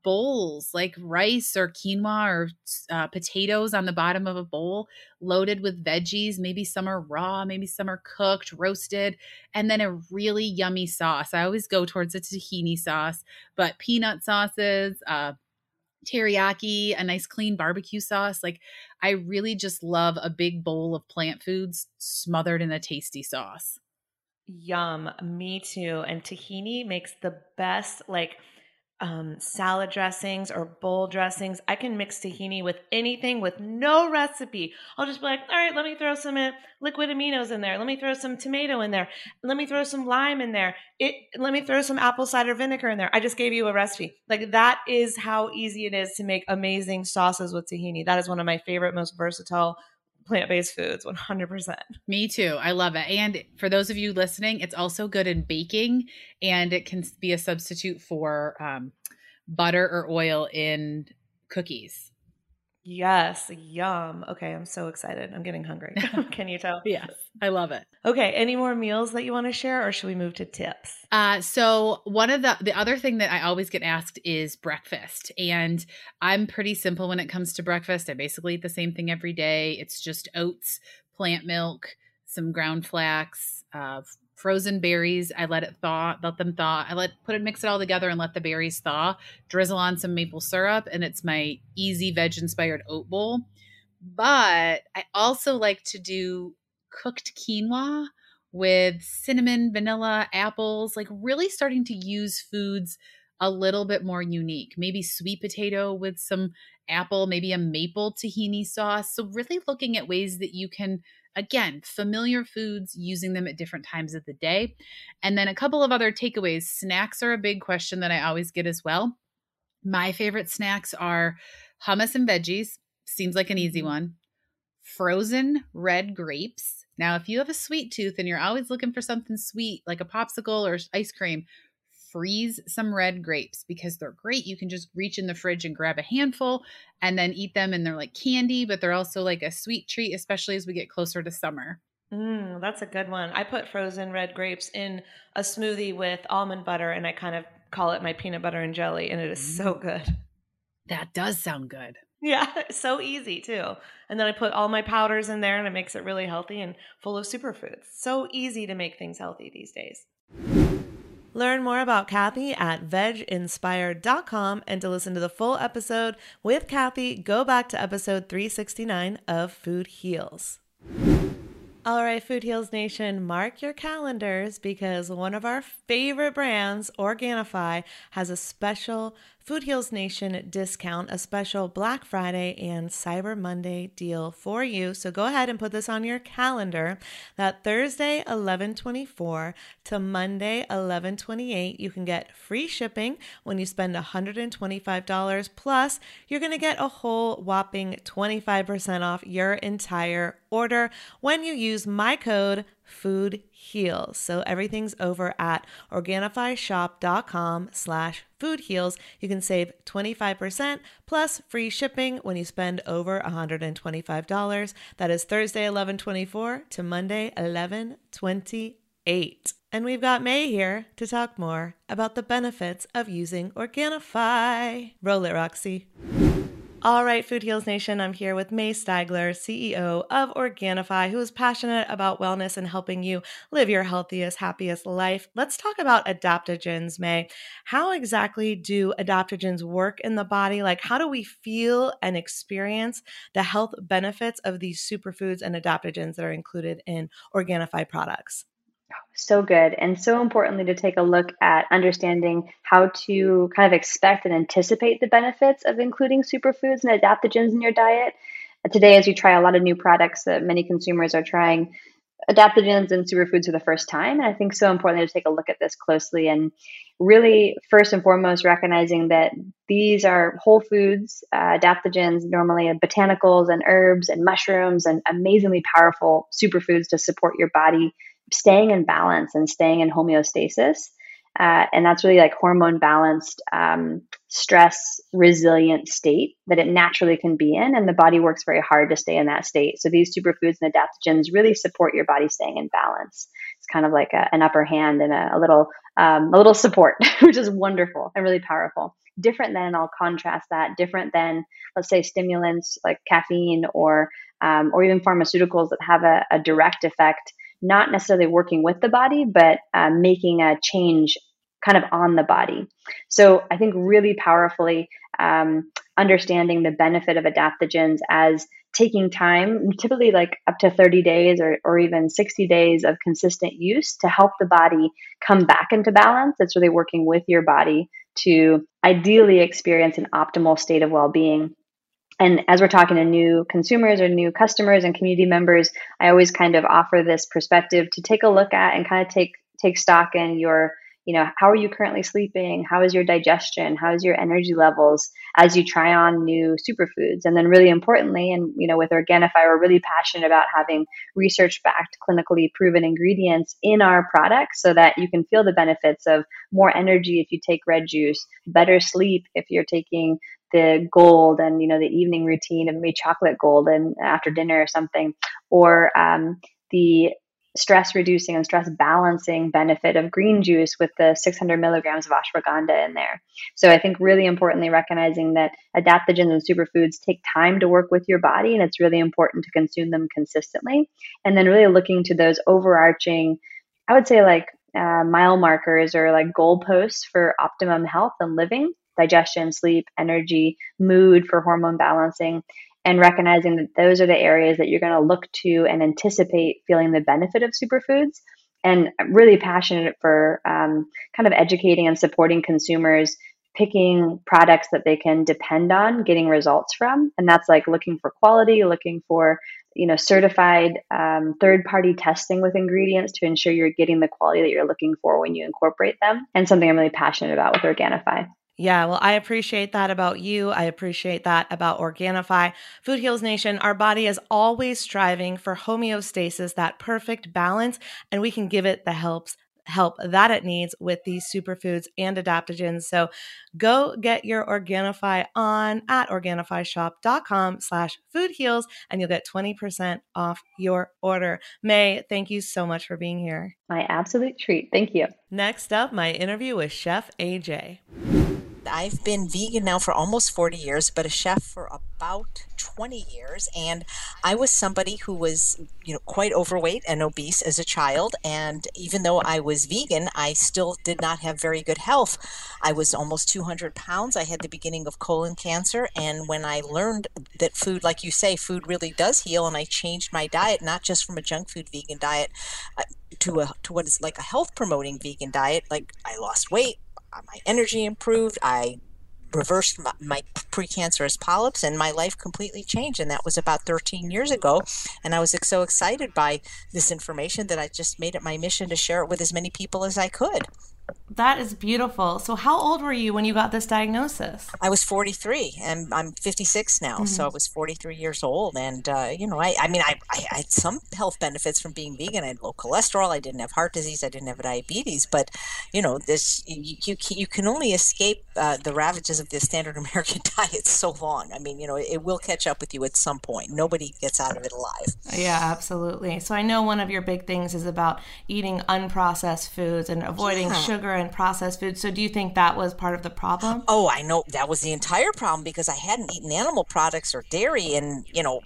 bowls like rice or quinoa or uh, potatoes on the bottom of a bowl loaded with veggies. Maybe some are raw, maybe some are cooked, roasted, and then a really yummy sauce. I always go towards a tahini sauce, but peanut sauces, uh, teriyaki, a nice clean barbecue sauce. Like, I really just love a big bowl of plant foods smothered in a tasty sauce. Yum, me too. And tahini makes the best, like, um, salad dressings or bowl dressings. I can mix tahini with anything with no recipe. I'll just be like, all right, let me throw some uh, liquid aminos in there. Let me throw some tomato in there. Let me throw some lime in there. It. Let me throw some apple cider vinegar in there. I just gave you a recipe. Like that is how easy it is to make amazing sauces with tahini. That is one of my favorite, most versatile plant-based foods 100% me too. I love it. And for those of you listening it's also good in baking and it can be a substitute for um, butter or oil in cookies Yes, yum. Okay, I'm so excited. I'm getting hungry. Can you tell? yes, I love it. Okay, any more meals that you want to share or should we move to tips? Uh so one of the the other thing that I always get asked is breakfast. And I'm pretty simple when it comes to breakfast. I basically eat the same thing every day. It's just oats, plant milk, some ground flax, uh, frozen berries. I let it thaw, let them thaw. I let put it mix it all together and let the berries thaw. Drizzle on some maple syrup, and it's my easy veg inspired oat bowl. But I also like to do cooked quinoa with cinnamon, vanilla, apples, like really starting to use foods a little bit more unique. Maybe sweet potato with some apple, maybe a maple tahini sauce. So, really looking at ways that you can Again, familiar foods, using them at different times of the day. And then a couple of other takeaways. Snacks are a big question that I always get as well. My favorite snacks are hummus and veggies, seems like an easy mm-hmm. one. Frozen red grapes. Now, if you have a sweet tooth and you're always looking for something sweet like a popsicle or ice cream, freeze some red grapes because they're great. You can just reach in the fridge and grab a handful and then eat them. And they're like candy, but they're also like a sweet treat, especially as we get closer to summer. Mm, that's a good one. I put frozen red grapes in a smoothie with almond butter and I kind of call it my peanut butter and jelly, and it is so mm. good. That does sound good. Yeah, so easy too. And then I put all my powders in there and it makes it really healthy and full of superfoods. So easy to make things healthy these days. Learn more about Kathy at veginspired.com and to listen to the full episode with Kathy, go back to episode 369 of Food Heals. All right, Food Heals Nation, mark your calendars because one of our favorite brands, Organifi, has a special Food Heals Nation discount, a special Black Friday and Cyber Monday deal for you. So go ahead and put this on your calendar. That Thursday 1124 to Monday 1128, you can get free shipping when you spend $125 plus you're going to get a whole whopping 25% off your entire order when you use my code food heals. So everything's over at organifishop.com slash food heals. You can save 25% plus free shipping when you spend over $125. That is Thursday 1124 to Monday 1128. And we've got May here to talk more about the benefits of using Organifi. Roll it, Roxy. All right, Food Heals Nation, I'm here with May Steigler, CEO of Organifi, who is passionate about wellness and helping you live your healthiest, happiest life. Let's talk about adaptogens, May. How exactly do adaptogens work in the body? Like, how do we feel and experience the health benefits of these superfoods and adaptogens that are included in Organifi products? So good and so importantly to take a look at understanding how to kind of expect and anticipate the benefits of including superfoods and adaptogens in your diet. Today as we try a lot of new products that many consumers are trying adaptogens and superfoods for the first time and i think so importantly to take a look at this closely and really first and foremost recognizing that these are whole foods uh, adaptogens normally botanicals and herbs and mushrooms and amazingly powerful superfoods to support your body staying in balance and staying in homeostasis. Uh, and that's really like hormone balanced, um, stress resilient state that it naturally can be in. And the body works very hard to stay in that state. So these superfoods and adaptogens really support your body staying in balance. It's kind of like a, an upper hand and a, a little, um, a little support, which is wonderful and really powerful. Different than, I'll contrast that, different than, let's say, stimulants like caffeine or, um, or even pharmaceuticals that have a, a direct effect not necessarily working with the body, but um, making a change kind of on the body. So I think really powerfully um, understanding the benefit of adaptogens as taking time, typically like up to 30 days or, or even 60 days of consistent use to help the body come back into balance. It's really working with your body to ideally experience an optimal state of well being and as we're talking to new consumers or new customers and community members, I always kind of offer this perspective to take a look at and kind of take take stock in your, you know, how are you currently sleeping? How is your digestion? How is your energy levels as you try on new superfoods? And then really importantly, and you know, with Organifi, we're really passionate about having research-backed, clinically proven ingredients in our products so that you can feel the benefits of more energy if you take red juice, better sleep if you're taking the gold and you know the evening routine of maybe chocolate gold and after dinner or something or um, the stress reducing and stress balancing benefit of green juice with the 600 milligrams of ashwagandha in there. So I think really importantly recognizing that adaptogens and superfoods take time to work with your body and it's really important to consume them consistently. And then really looking to those overarching, I would say like uh, mile markers or like goalposts for optimum health and living digestion, sleep, energy, mood for hormone balancing, and recognizing that those are the areas that you're going to look to and anticipate feeling the benefit of superfoods. And I'm really passionate for um, kind of educating and supporting consumers picking products that they can depend on getting results from. And that's like looking for quality looking for you know certified um, third party testing with ingredients to ensure you're getting the quality that you're looking for when you incorporate them. And something i'm really passionate about with organifi yeah, well, I appreciate that about you. I appreciate that about Organifi. Food Heals Nation, our body is always striving for homeostasis, that perfect balance, and we can give it the helps help that it needs with these superfoods and adaptogens. So go get your Organifi on at organifishop.com slash food heals and you'll get 20% off your order. May, thank you so much for being here. My absolute treat. Thank you. Next up, my interview with Chef AJ. I've been vegan now for almost 40 years, but a chef for about 20 years. And I was somebody who was, you know, quite overweight and obese as a child. And even though I was vegan, I still did not have very good health. I was almost 200 pounds. I had the beginning of colon cancer. And when I learned that food, like you say, food really does heal, and I changed my diet, not just from a junk food vegan diet uh, to a to what is like a health promoting vegan diet, like I lost weight Uh, my energy improved. I reversed my, my precancerous polyps and my life completely changed and that was about 13 years ago and i was so excited by this information that i just made it my mission to share it with as many people as i could that is beautiful. So, how old were you when you got this diagnosis? I was 43, and I'm 56 now. Mm-hmm. So, I was 43 years old. And, uh, you know, I, I mean, I, I, had some health benefits from being vegan. I had low cholesterol. I didn't have heart disease. I didn't have diabetes. But, you know, this you, you, you can only escape uh, the ravages of the standard American diet so long. I mean, you know, it, it will catch up with you at some point. Nobody gets out of it alive. Yeah, absolutely. So, I know one of your big things is about eating unprocessed foods and avoiding yeah. sugar and processed food. So do you think that was part of the problem? Oh, I know that was the entire problem because I hadn't eaten animal products or dairy in, you know,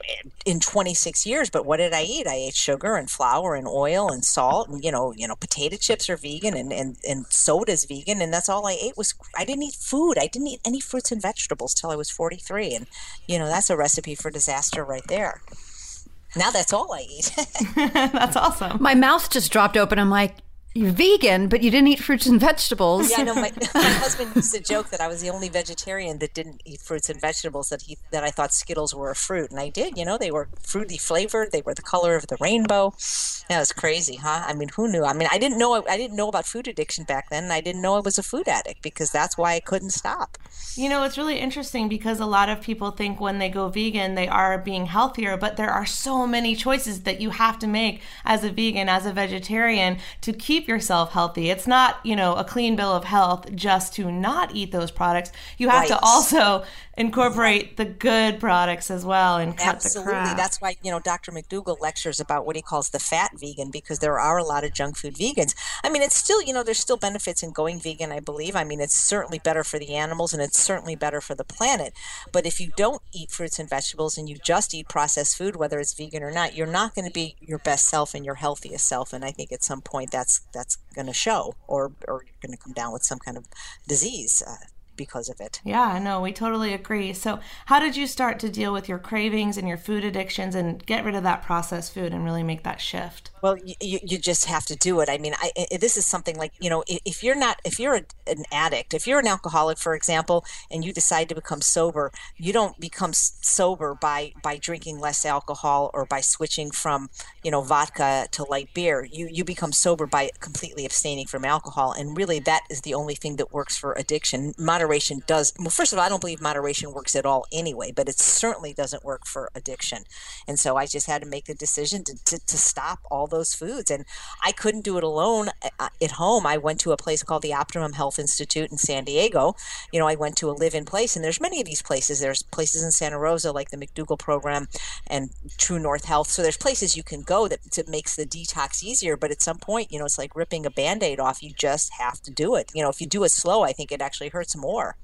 in 26 years. But what did I eat? I ate sugar and flour and oil and salt and, you know, you know, potato chips are vegan and, and, and soda's vegan. And that's all I ate was, I didn't eat food. I didn't eat any fruits and vegetables till I was 43. And, you know, that's a recipe for disaster right there. Now that's all I eat. that's awesome. My mouth just dropped open. I'm like, you're vegan, but you didn't eat fruits and vegetables. Yeah, no. My, my husband used to joke that I was the only vegetarian that didn't eat fruits and vegetables. That he that I thought Skittles were a fruit, and I did. You know, they were fruity flavored. They were the color of the rainbow. That was crazy, huh? I mean, who knew? I mean, I didn't know. I didn't know about food addiction back then. And I didn't know I was a food addict because that's why I couldn't stop. You know, it's really interesting because a lot of people think when they go vegan, they are being healthier, but there are so many choices that you have to make as a vegan, as a vegetarian, to keep yourself healthy. It's not, you know, a clean bill of health just to not eat those products. You have right. to also incorporate the good products as well and cut Absolutely. the crap. That's why, you know, Dr. McDougall lectures about what he calls the fat vegan because there are a lot of junk food vegans. I mean, it's still, you know, there's still benefits in going vegan, I believe. I mean, it's certainly better for the animals and it's certainly better for the planet. But if you don't eat fruits and vegetables and you just eat processed food, whether it's vegan or not, you're not going to be your best self and your healthiest self. And I think at some point that's that's going to show or, or you're going to come down with some kind of disease. Uh, because of it. Yeah, no, we totally agree. So, how did you start to deal with your cravings and your food addictions and get rid of that processed food and really make that shift? Well, you, you just have to do it. I mean, I, this is something like, you know, if you're not, if you're a, an addict, if you're an alcoholic, for example, and you decide to become sober, you don't become sober by, by drinking less alcohol or by switching from, you know, vodka to light beer. You, you become sober by completely abstaining from alcohol. And really, that is the only thing that works for addiction. Moderation does well first of all i don't believe moderation works at all anyway but it certainly doesn't work for addiction. And so i just had to make the decision to, to, to stop all those foods. And i couldn't do it alone uh, uh, at home. I went to a place called the optimum health institute in san diego. You know i went to a live-in place and there's many of these places. There's places in santa rosa like the mcdougall program and true north health. So there's places you can go that, that makes the detox easier but at some point you know it's like ripping a band-aid off. You just have to do it. You know if you do it slow i think it actually hurts more more.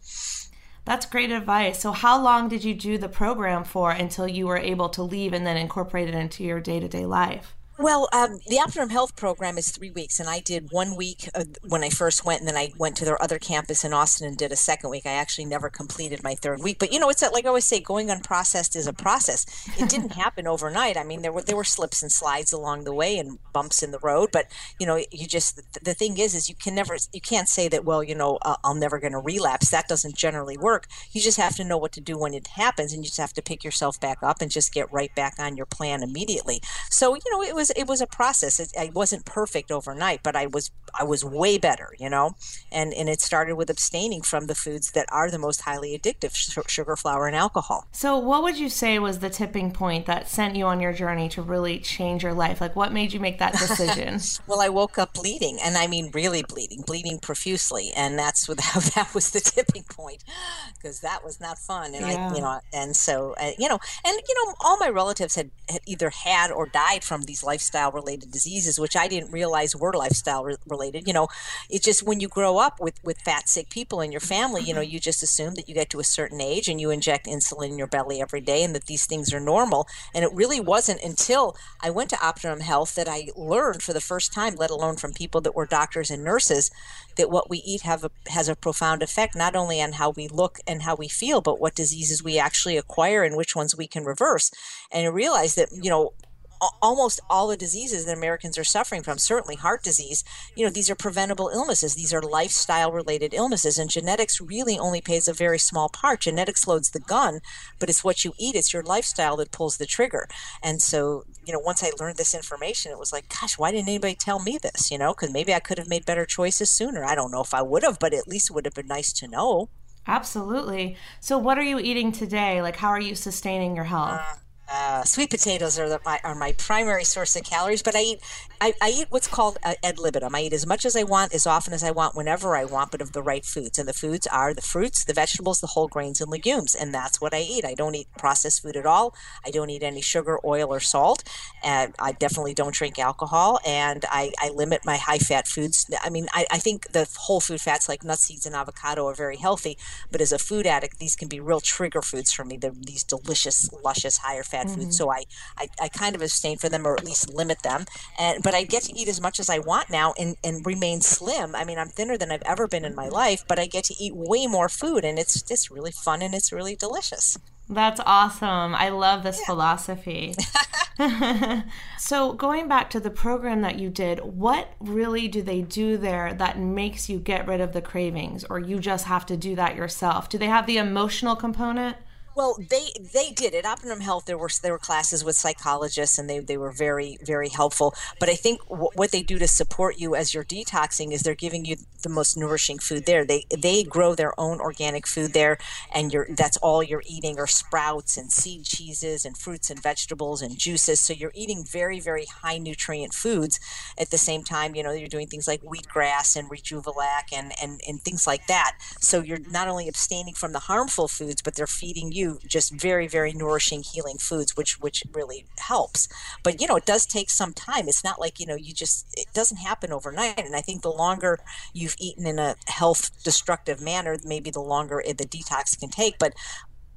That's great advice. So, how long did you do the program for until you were able to leave and then incorporate it into your day to day life? Well, um, the Optimum Health program is three weeks, and I did one week when I first went, and then I went to their other campus in Austin and did a second week. I actually never completed my third week, but you know, it's like I always say, going unprocessed is a process. It didn't happen overnight. I mean, there were there were slips and slides along the way and bumps in the road, but you know, you just the thing is, is you can never you can't say that. Well, you know, uh, I'm never going to relapse. That doesn't generally work. You just have to know what to do when it happens, and you just have to pick yourself back up and just get right back on your plan immediately. So you know, it was it was a process. It, I wasn't perfect overnight, but I was I was way better, you know. And and it started with abstaining from the foods that are the most highly addictive, sugar, flour, and alcohol. So, what would you say was the tipping point that sent you on your journey to really change your life? Like, what made you make that decision? well, I woke up bleeding, and I mean really bleeding, bleeding profusely, and that's what that was the tipping point, because that was not fun. And yeah. I, you know, and so uh, you know, and you know, all my relatives had, had either had or died from these lifestyle related diseases, which I didn't realize were lifestyle re- related. You know, it's just when you grow up with, with fat, sick people in your family, you know, you just assume that you get to a certain age and you inject insulin in your belly every day and that these things are normal. And it really wasn't until I went to Optimum Health that I learned for the first time, let alone from people that were doctors and nurses, that what we eat have a, has a profound effect not only on how we look and how we feel, but what diseases we actually acquire and which ones we can reverse. And I realized that, you know, almost all the diseases that Americans are suffering from, certainly heart disease, you know, these are preventable illnesses. These are lifestyle related illnesses. And genetics really only plays a very small part. Genetics loads the gun, but it's what you eat, it's your lifestyle that pulls the trigger. And so, you know, once I learned this information, it was like, gosh, why didn't anybody tell me this? You know, because maybe I could have made better choices sooner. I don't know if I would have, but at least it would have been nice to know. Absolutely. So, what are you eating today? Like, how are you sustaining your health? Uh, uh, sweet potatoes are, the, my, are my primary source of calories, but I eat I, I eat what's called uh, ad libitum. I eat as much as I want, as often as I want, whenever I want, but of the right foods. And the foods are the fruits, the vegetables, the whole grains, and legumes. And that's what I eat. I don't eat processed food at all. I don't eat any sugar, oil, or salt. And I definitely don't drink alcohol. And I, I limit my high fat foods. I mean, I, I think the whole food fats like nuts, seeds, and avocado are very healthy. But as a food addict, these can be real trigger foods for me. They're these delicious, luscious, higher fat mm-hmm. foods. So I, I, I kind of abstain for them or at least limit them. And but I get to eat as much as I want now and, and remain slim. I mean, I'm thinner than I've ever been in my life, but I get to eat way more food and it's just really fun and it's really delicious. That's awesome. I love this yeah. philosophy. so, going back to the program that you did, what really do they do there that makes you get rid of the cravings, or you just have to do that yourself? Do they have the emotional component? Well, they they did at Optimum Health. There were there were classes with psychologists, and they, they were very very helpful. But I think w- what they do to support you as you're detoxing is they're giving you the most nourishing food there. They they grow their own organic food there, and you're that's all you're eating are sprouts and seed cheeses and fruits and vegetables and juices. So you're eating very very high nutrient foods. At the same time, you know you're doing things like wheatgrass and Rejuvelac and and and things like that. So you're not only abstaining from the harmful foods, but they're feeding you you just very very nourishing healing foods which which really helps. But you know it does take some time. It's not like you know you just it doesn't happen overnight. And i think the longer you've eaten in a health destructive manner maybe the longer the detox can take. But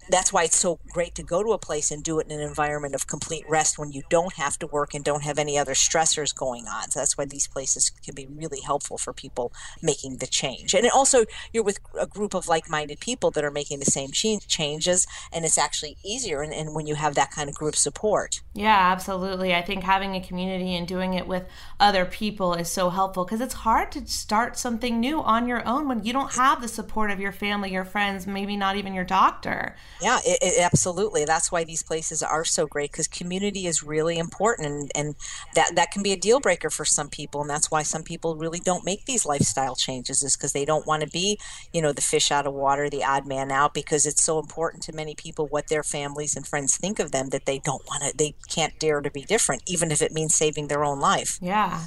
that's why it's so great to go to a place and do it in an environment of complete rest when you don't have to work and don't have any other stressors going on. So that's why these places can be really helpful for people making the change. And also, you're with a group of like minded people that are making the same changes, and it's actually easier and, and when you have that kind of group support. Yeah, absolutely. I think having a community and doing it with other people is so helpful because it's hard to start something new on your own when you don't have the support of your family, your friends, maybe not even your doctor. Yeah, it, it, absolutely. That's why these places are so great because community is really important, and, and that that can be a deal breaker for some people, and that's why some people really don't make these lifestyle changes is because they don't want to be, you know, the fish out of water, the odd man out, because it's so important to many people what their families and friends think of them that they don't want to, they can't dare to be different, even if it means saving their own life. Yeah.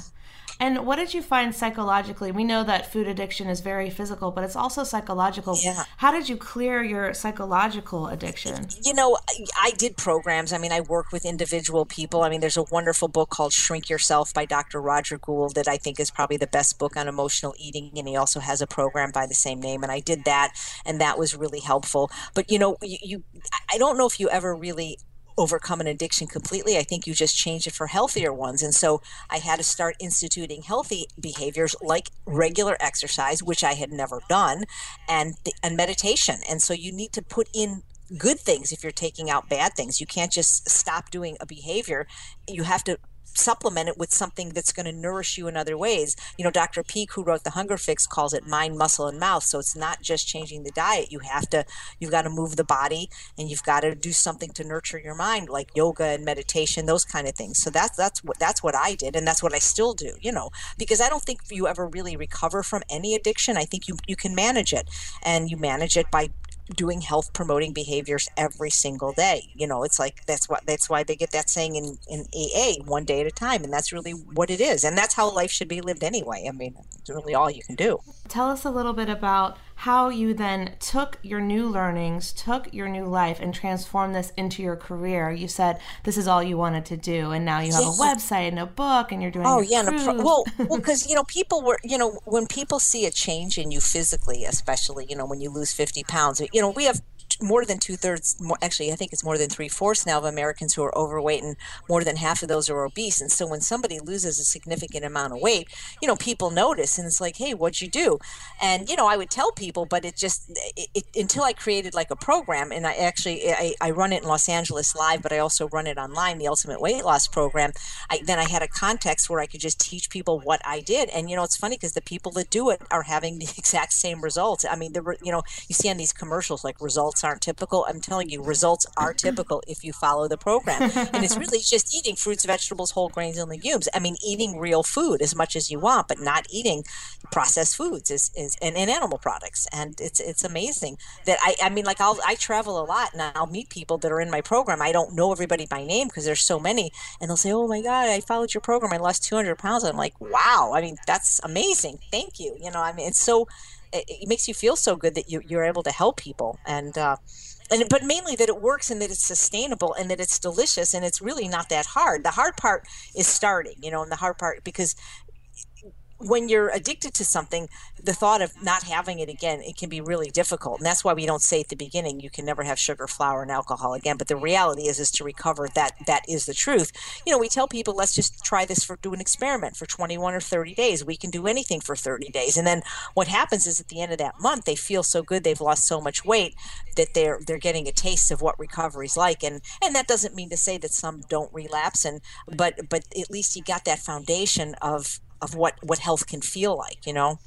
And what did you find psychologically? We know that food addiction is very physical, but it's also psychological. Yeah. How did you clear your psychological addiction? You know, I did programs. I mean, I work with individual people. I mean, there's a wonderful book called Shrink Yourself by Dr. Roger Gould that I think is probably the best book on emotional eating. And he also has a program by the same name. And I did that, and that was really helpful. But, you know, you, you I don't know if you ever really overcome an addiction completely. I think you just change it for healthier ones. And so I had to start instituting healthy behaviors like regular exercise, which I had never done, and and meditation. And so you need to put in good things if you're taking out bad things. You can't just stop doing a behavior. You have to supplement it with something that's going to nourish you in other ways. You know, Dr. Peeke, who wrote the Hunger Fix, calls it mind, muscle, and mouth. So it's not just changing the diet. You have to, you've got to move the body, and you've got to do something to nurture your mind, like yoga and meditation, those kind of things. So that's that's what that's what I did, and that's what I still do. You know, because I don't think you ever really recover from any addiction. I think you you can manage it, and you manage it by doing health promoting behaviors every single day. You know, it's like that's what that's why they get that saying in in AA, one day at a time, and that's really what it is, and that's how life should be lived anyway. I mean, it's really all you can do. Tell us a little bit about how you then took your new learnings, took your new life, and transformed this into your career. You said this is all you wanted to do, and now you have a website and a book, and you're doing. Oh yeah, pro- well, well, because you know people were, you know, when people see a change in you physically, especially, you know, when you lose fifty pounds, you know, we have more than two thirds, actually, I think it's more than three fourths now of Americans who are overweight, and more than half of those are obese. And so when somebody loses a significant amount of weight, you know, people notice, and it's like, hey, what'd you do? And you know, I would tell people, but it just it, it, until I created like a program, and I actually I, I run it in Los Angeles live, but I also run it online, the Ultimate Weight Loss Program. I, then I had a context where I could just teach people what I did, and you know, it's funny because the people that do it are having the exact same results. I mean, the you know, you see on these commercials like results aren't typical. I'm telling you, results are typical if you follow the program. and it's really just eating fruits, vegetables, whole grains, and legumes. I mean, eating real food as much as you want, but not eating processed foods is, is and, and animal products. And it's it's amazing that I I mean, like I'll I travel a lot and I'll meet people that are in my program. I don't know everybody by name because there's so many, and they'll say, "Oh my God, I followed your program. I lost 200 pounds." I'm like, "Wow! I mean, that's amazing. Thank you." You know, I mean, it's so it, it makes you feel so good that you, you're able to help people. And uh, and but mainly that it works and that it's sustainable and that it's delicious and it's really not that hard. The hard part is starting you know and the hard part because when you're addicted to something, the thought of not having it again, it can be really difficult. And that's why we don't say at the beginning you can never have sugar, flour, and alcohol again. But the reality is is to recover that that is the truth. You know, we tell people let's just try this for do an experiment for 21 or 30 days. We can do anything for 30 days. And then what happens is at the end of that month they feel so good, they've lost so much weight that they're they're getting a taste of what recovery's like. And and that doesn't mean to say that some don't relapse and but but at least you got that foundation of of what what health can feel like you know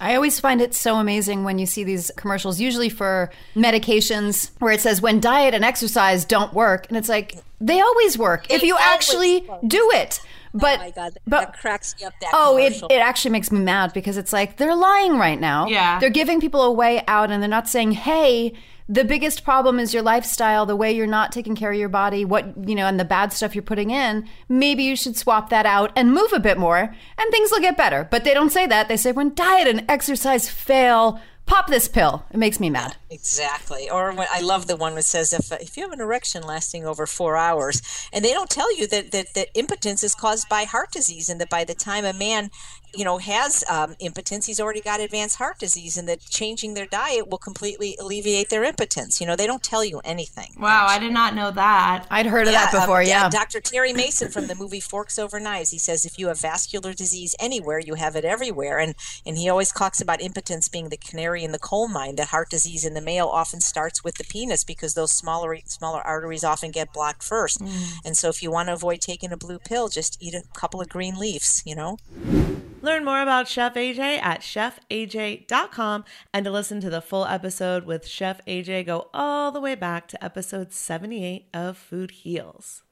I always find it so amazing when you see these commercials, usually for medications, where it says when diet and exercise don't work. And it's like, they always work they if you actually work. do it. Oh but, oh my God, that, but, that cracks me up. That oh, it, it actually makes me mad because it's like they're lying right now. Yeah. They're giving people a way out and they're not saying, hey, the biggest problem is your lifestyle, the way you're not taking care of your body, what, you know, and the bad stuff you're putting in. Maybe you should swap that out and move a bit more and things will get better. But they don't say that. They say when diet and exercise fail, pop this pill. It makes me mad. Exactly. Or when, I love the one that says if uh, if you have an erection lasting over four hours, and they don't tell you that, that that impotence is caused by heart disease, and that by the time a man you know has um, impotence he's already got advanced heart disease and that changing their diet will completely alleviate their impotence you know they don't tell you anything wow actually. i did not know that i'd heard of yeah, that before um, yeah. yeah dr terry mason from the movie forks over knives he says if you have vascular disease anywhere you have it everywhere and and he always talks about impotence being the canary in the coal mine that heart disease in the male often starts with the penis because those smaller smaller arteries often get blocked first mm. and so if you want to avoid taking a blue pill just eat a couple of green leaves you know Learn more about Chef AJ at chefaj.com and to listen to the full episode with Chef AJ, go all the way back to episode 78 of Food Heals.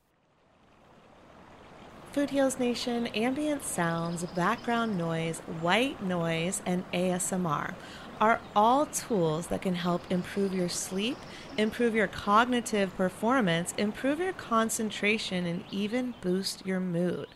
Food Heals Nation, ambient sounds, background noise, white noise, and ASMR are all tools that can help improve your sleep, improve your cognitive performance, improve your concentration, and even boost your mood.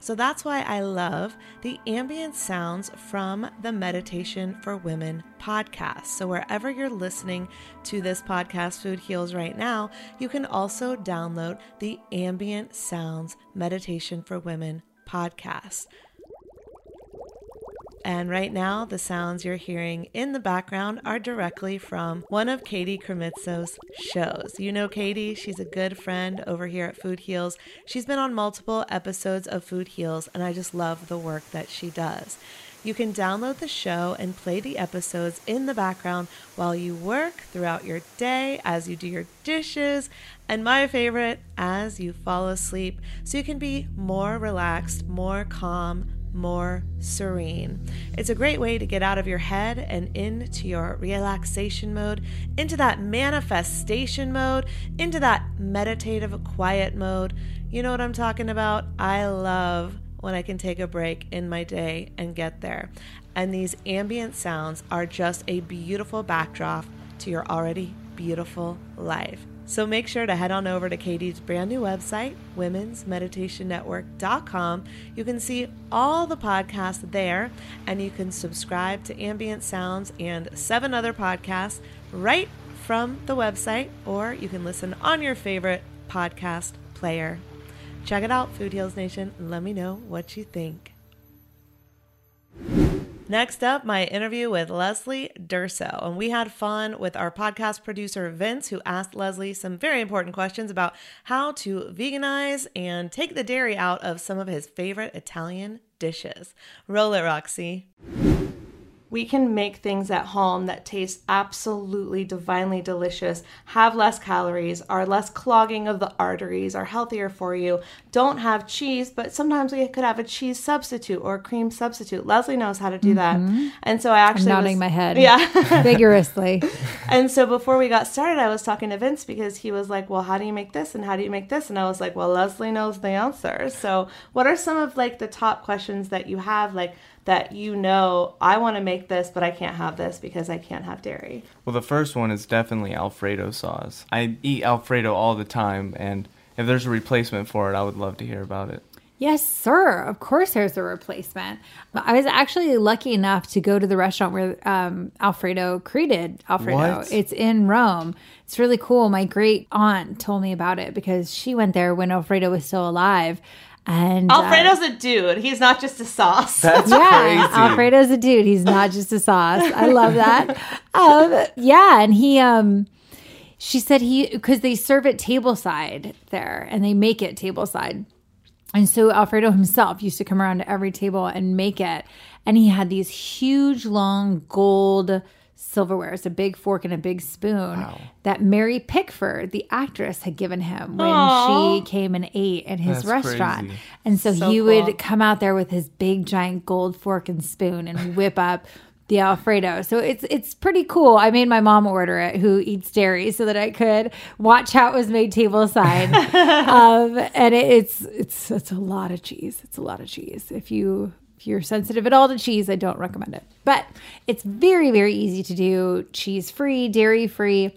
So that's why I love the ambient sounds from the Meditation for Women podcast. So wherever you're listening to this podcast, Food Heals, right now, you can also download the Ambient Sounds Meditation for Women podcast. And right now, the sounds you're hearing in the background are directly from one of Katie Krimitsos' shows. You know Katie, she's a good friend over here at Food Heals. She's been on multiple episodes of Food Heals, and I just love the work that she does. You can download the show and play the episodes in the background while you work throughout your day, as you do your dishes, and my favorite, as you fall asleep, so you can be more relaxed, more calm, more serene. It's a great way to get out of your head and into your relaxation mode, into that manifestation mode, into that meditative quiet mode. You know what I'm talking about? I love when I can take a break in my day and get there. And these ambient sounds are just a beautiful backdrop to your already beautiful life. So make sure to head on over to Katie's brand new website, womensmeditationnetwork.com. You can see all the podcasts there, and you can subscribe to Ambient Sounds and seven other podcasts right from the website, or you can listen on your favorite podcast player. Check it out, Food Heals Nation. Let me know what you think. Next up, my interview with Leslie Durso. And we had fun with our podcast producer, Vince, who asked Leslie some very important questions about how to veganize and take the dairy out of some of his favorite Italian dishes. Roll it, Roxy. We can make things at home that taste absolutely divinely delicious, have less calories, are less clogging of the arteries, are healthier for you, don't have cheese, but sometimes we could have a cheese substitute or a cream substitute. Leslie knows how to do that. Mm-hmm. And so I actually I'm nodding was- my head. Yeah. vigorously. And so before we got started, I was talking to Vince because he was like, "Well, how do you make this and how do you make this?" And I was like, "Well, Leslie knows the answer." So, what are some of like the top questions that you have like that you know I want to make this, but I can't have this because I can't have dairy? Well, the first one is definitely Alfredo sauce. I eat Alfredo all the time, and if there's a replacement for it, I would love to hear about it. Yes, sir. Of course, there's a replacement. I was actually lucky enough to go to the restaurant where um, Alfredo created Alfredo. What? It's in Rome. It's really cool. My great aunt told me about it because she went there when Alfredo was still alive. And uh, Alfredo's a dude. He's not just a sauce. That's yeah, crazy. Alfredo's a dude. He's not just a sauce. I love that. um, yeah, and he um she said he because they serve it tableside there and they make it tableside. And so Alfredo himself used to come around to every table and make it. And he had these huge, long gold silverware. It's a big fork and a big spoon that Mary Pickford, the actress, had given him when Aw. she came and ate in his That's restaurant. crazy. And so, So he cool. would come out there with his big, giant gold fork and spoon and whip up the Alfredo. So it's it's pretty cool. I made my mom order it, who eats dairy, so that I could watch how it was made tableside. um, and it, it's it's it's a lot of cheese. It's a lot of cheese. If you if you're sensitive at all to cheese, I don't recommend it. But it's very very easy to do. Cheese free, dairy free.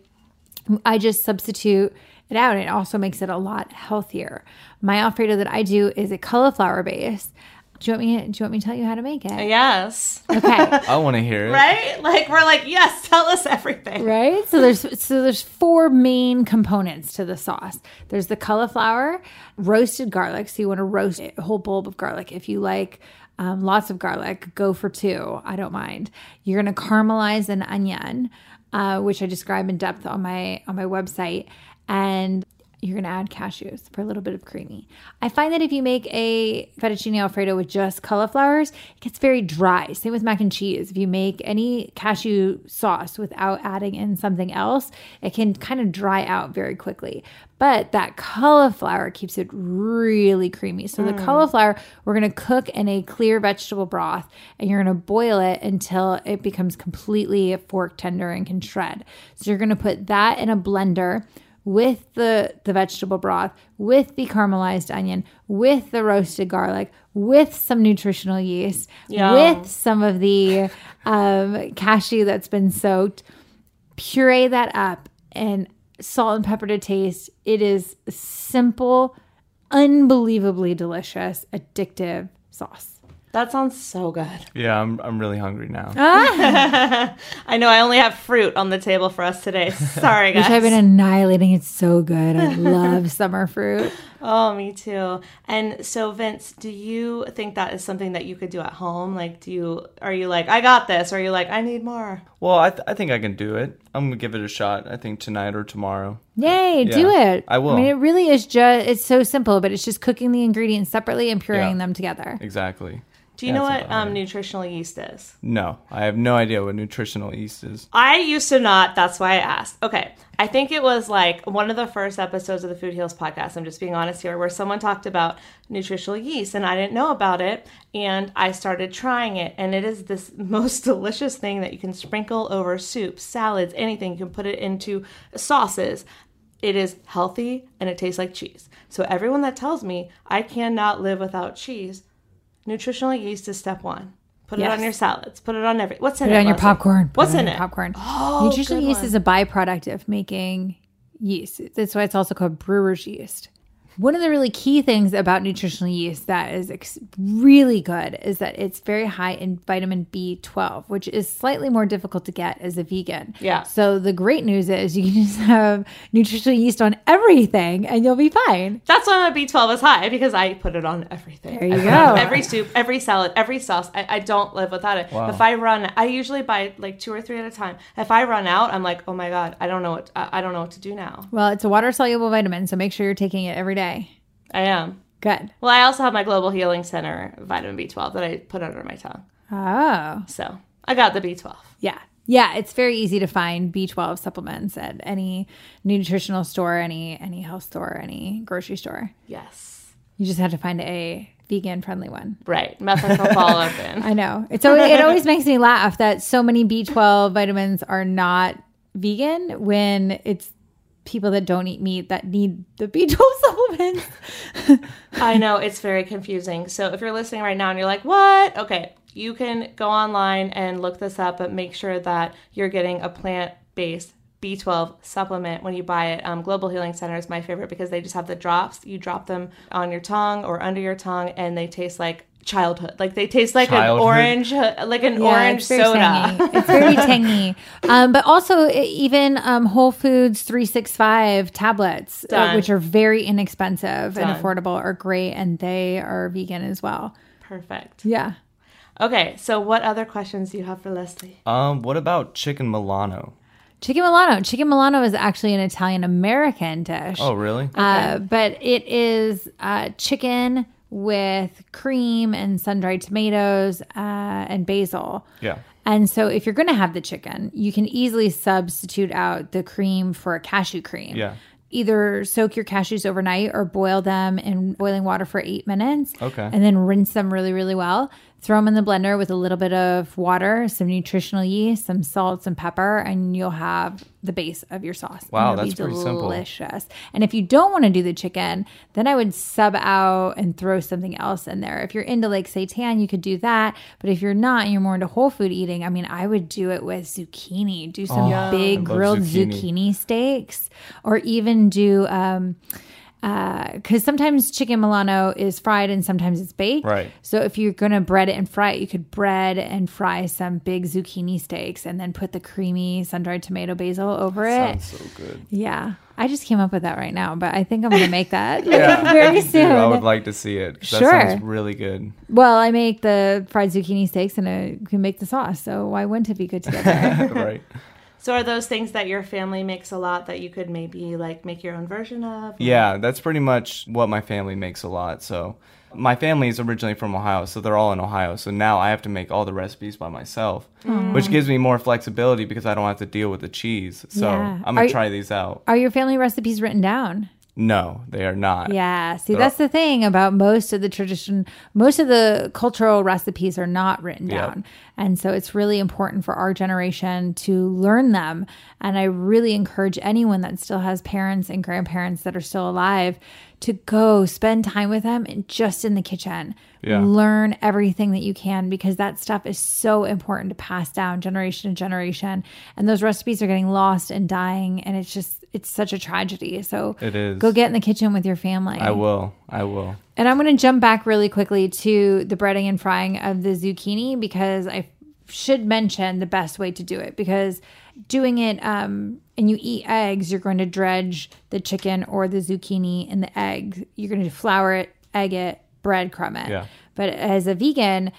I just substitute it out. It also makes it a lot healthier. My Alfredo that I do is a cauliflower base. Do you want me? Do you want me to tell you how to make it? yes. Okay. I want to hear it. Right? Like we're like, "Yes, tell us everything." right so there's so there's four main components to the sauce there's the cauliflower roasted garlic so you want to roast a whole bulb of garlic if you like um, lots of garlic go for two i don't mind. You're going to caramelize an onion uh, which i describe in depth on my on my website. And you're going to add cashews for a little bit of creamy. I find that if you make a fettuccine alfredo with just cauliflowers, it gets very dry. Same with mac and cheese. If you make any cashew sauce without adding in something else, it can kind of dry out very quickly. But that cauliflower keeps it really creamy. So the mm. cauliflower, we're going to cook in a clear vegetable broth and you're going to boil it until it becomes completely fork tender and can shred. So you're going to put that in a blender with the the vegetable broth, with the caramelized onion, with the roasted garlic, with some nutritional yeast, with some of the um, cashew that's been soaked. Puree that up and salt and pepper to taste. It is simple, unbelievably delicious, addictive sauce. That sounds so good. Yeah, I'm, I'm really hungry now. I know I only have fruit on the table for us today. Sorry, guys. Which I've been annihilating. It's so good. I love summer fruit. Oh, me too. And so, Vince, do you think that is something that you could do at home? Like, do you are you like, I got this, or are you like, I need more? Well, I, th- I think I can do it. I'm going to give it a shot, I think tonight or tomorrow. Yay, do it. I will. I mean, it really is just, it's so simple, but it's just cooking the ingredients separately and pureeing Yeah. them together. Exactly. Do you know what um, nutritional yeast is? No, I have no idea what nutritional yeast is. I used to not. That's why I asked. Okay. I think it was like one of the first episodes of the Food Heals podcast. I'm just being honest here, where someone talked about nutritional yeast and I didn't know about it. And I started trying it. And it is this most delicious thing that you can sprinkle over soup, salads, anything. You can put it into sauces. It is healthy and it tastes like cheese. So everyone that tells me I cannot live without cheese, nutritional yeast is step one. Put it on your salads. Put it on every. What's in Put it? it on your popcorn. What's in it? Popcorn. Oh, Nutritional yeast one. is a byproduct of making yeast. That's why it's also called brewer's yeast. One of the really key things about nutritional yeast that is ex- really good is that it's very high in vitamin B12, which is slightly more difficult to get as a vegan. Yeah. So the great news is you can just have nutritional yeast on everything and you'll be fine. That's why my B12 is high because I put it on everything. There you I put it on go. Every soup, every salad, every sauce. I, I don't live without it. Wow. If I run, I usually buy like two or three at a time. If I run out, I'm like, oh my god, I don't know what I, I don't know what to do now. Well, it's a water soluble vitamin, so make sure you're taking it every day. I am. Good. Well, I also have my Global Healing Center vitamin B12 that I put under my tongue. Oh. So I got the B12. Yeah. Yeah, it's very easy to find B12 supplements at any nutritional store, any any health store, any grocery store. Yes. You just have to find a vegan friendly one. Right. Methylcobalamin. I know. It's always, it always makes me laugh that so many B12 vitamins are not vegan when it's people that don't eat meat that need the B12 supplements. I know it's very confusing. So if you're listening right now and you're like, "What?" Okay, you can go online and look this up, but make sure that you're getting a plant-based B12 supplement when you buy it. Um, Global Healing Center is my favorite because they just have the drops. You drop them on your tongue or under your tongue, and they taste like childhood. Like they taste like Childhood? an orange, like an Yeah, orange it's soda. tangy. It's very tangy. Um, but also, even um, Whole Foods 365 tablets, uh, which are very inexpensive Done. and affordable, are great. And they are vegan as well. Perfect. Yeah. Okay, so what other questions do you have for Leslie? Um, what about chicken Milano? Chicken Milano. Chicken Milano is actually an Italian American dish. Oh, really? Uh, but it is uh, chicken with cream and sun dried tomatoes uh, and basil. Yeah. And so, if you're going to have the chicken, you can easily substitute out the cream for a cashew cream. Yeah. Either soak your cashews overnight or boil them in boiling water for eight minutes. Okay. And then rinse them really, really well. Throw them in the blender with a little bit of water, some nutritional yeast, some salt, some pepper, and you'll have the base of your sauce. Wow, it'll that's be pretty simple. delicious. And if you don't want to do the chicken, then I would sub out and throw something else in there. If you're into like seitan, you could do that. But if you're not and you're more into whole food eating, I mean, I would do it with zucchini. Do some Oh, big grilled zucchini. zucchini. steaks, or even do. Um, Uh, because sometimes chicken Milano is fried and sometimes it's baked. Right. So if you're gonna bread it and fry it, you could bread and fry some big zucchini steaks and then put the creamy sun dried tomato basil over it. Sounds so good. Yeah. I just came up with that right now, but I think I'm going to make that Yeah, very if you do, soon. I would like to see it. 'cause That Sure. sounds really good. well, I make the fried zucchini steaks and I can make the sauce. So why wouldn't it be good together? right. So are those things that your family makes a lot that you could maybe like make your own version of? Yeah, that's pretty much what my family makes a lot. So my family is originally from Ohio, so they're all in Ohio. So now I have to make all the recipes by myself, Mm. which gives me more flexibility because I don't have to deal with the cheese. So Yeah. I'm gonna you- try these out. Are your family recipes written down? No, they are not. Yeah. See, They're- that's the thing about most of the tradition, most of the cultural recipes are not written Yep. down. And so it's really important for our generation to learn them. And I really encourage anyone that still has parents and grandparents that are still alive to go spend time with them and just in the kitchen. Yeah. Learn everything that you can because that stuff is so important to pass down generation to generation. And those recipes are getting lost and dying. And it's just, it's such a tragedy. So It is. go get in the kitchen with your family. I will. I will. And I'm going to jump back really quickly to the breading and frying of the zucchini because I should mention the best way to do it because doing it um, and you eat eggs, you're going to dredge the chicken or the zucchini in the egg. You're going to flour it, egg it, breadcrumb it. Yeah. But as a vegan,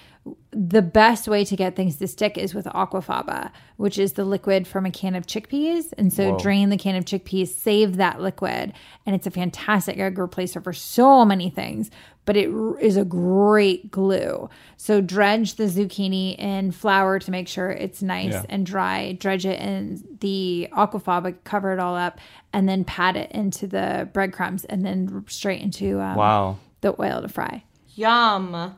the best way to get things to stick is with aquafaba, which is the liquid from a can of chickpeas. And so Whoa. drain the can of chickpeas, save that liquid, and it's a fantastic egg replacer for so many things. But it is a great glue. So dredge the zucchini in flour to make sure it's nice Yeah. and dry. Dredge it in the aquafaba, cover it all up, and then pat it into the breadcrumbs, and then straight into um, Wow. the oil to fry. Yum.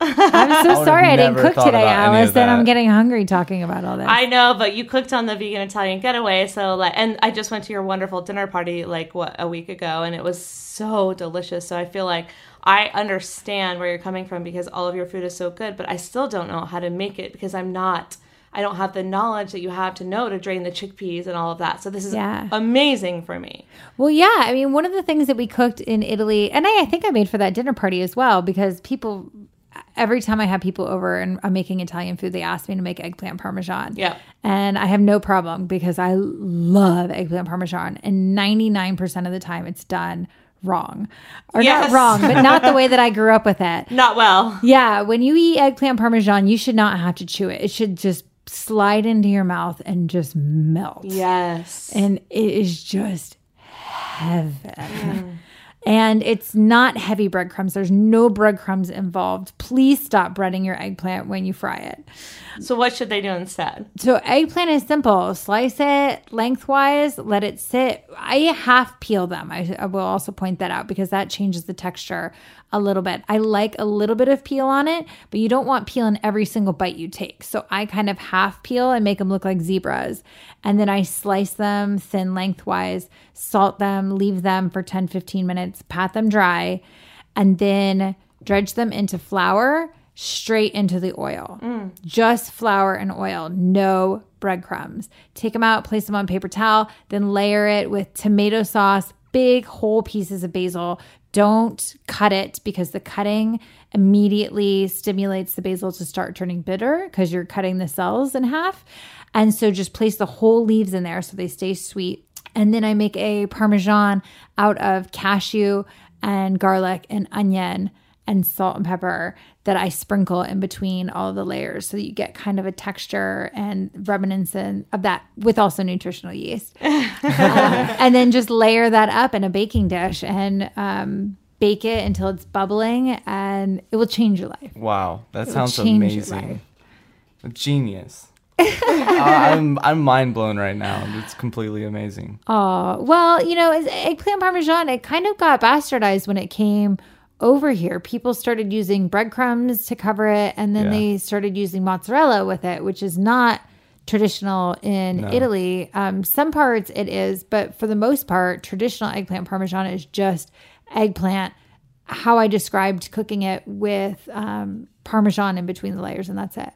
I'm so I sorry I didn't cook today, about any of I'm getting hungry talking about all this. I know, but you cooked on the vegan Italian getaway, so like, and I just went to your wonderful dinner party like what a week ago, and it was so delicious. So I feel like I understand where you're coming from because all of your food is so good, but I still don't know how to make it because I'm not. I don't have the knowledge that you have to know to drain the chickpeas and all of that. So this is Yeah. amazing for me. Well, yeah. I mean, one of the things that we cooked in Italy, and I, I think I made for that dinner party as well, because people, every time I have people over and I'm making Italian food, they ask me to make eggplant parmesan. Yeah. And I have no problem because I love eggplant parmesan. And 99% of the time it's done wrong. Or Yes. not wrong, but not the way that I grew up with it. Not well. Yeah, when you eat eggplant parmesan, you should not have to chew it. It should just slide into your mouth and just melt. Yes. And it is just heaven. Mm. And it's not heavy breadcrumbs. There's no breadcrumbs involved. Please stop breading your eggplant when you fry it. So what should they do instead? So eggplant is simple. Slice it lengthwise, let it sit. I half peel them. I, I will also point that out because that changes the texture a little bit. I like a little bit of peel on it, but you don't want peel in every single bite you take. So I kind of half peel and make them look like zebras. And then I slice them thin lengthwise, salt them, leave them for 10 15 minutes, pat them dry, and then dredge them into flour straight into the oil. Mm. Just flour and oil, no breadcrumbs. Take them out, place them on paper towel, then layer it with tomato sauce, big whole pieces of basil. Don't cut it because the cutting immediately stimulates the basil to start turning bitter because you're cutting the cells in half. And so just place the whole leaves in there so they stay sweet. And then I make a parmesan out of cashew and garlic and onion and salt and pepper that I sprinkle in between all the layers so that you get kind of a texture and reminiscent of that with also nutritional yeast. Uh, and then just layer that up in a baking dish and um, bake it until it's bubbling and it will change your life. Wow, that It will sounds your amazing. Genius. uh, I'm I'm mind blown right now. It's completely amazing. Oh, well, you know, as eggplant parmesan, it kind of got bastardized when it came over here. People started using breadcrumbs to cover it, and then Yeah. they started using mozzarella with it, which is not traditional in No. Italy. Um, some parts it is, but for the most part, traditional eggplant parmesan is just eggplant. How I described cooking it with um, parmesan in between the layers, and that's it.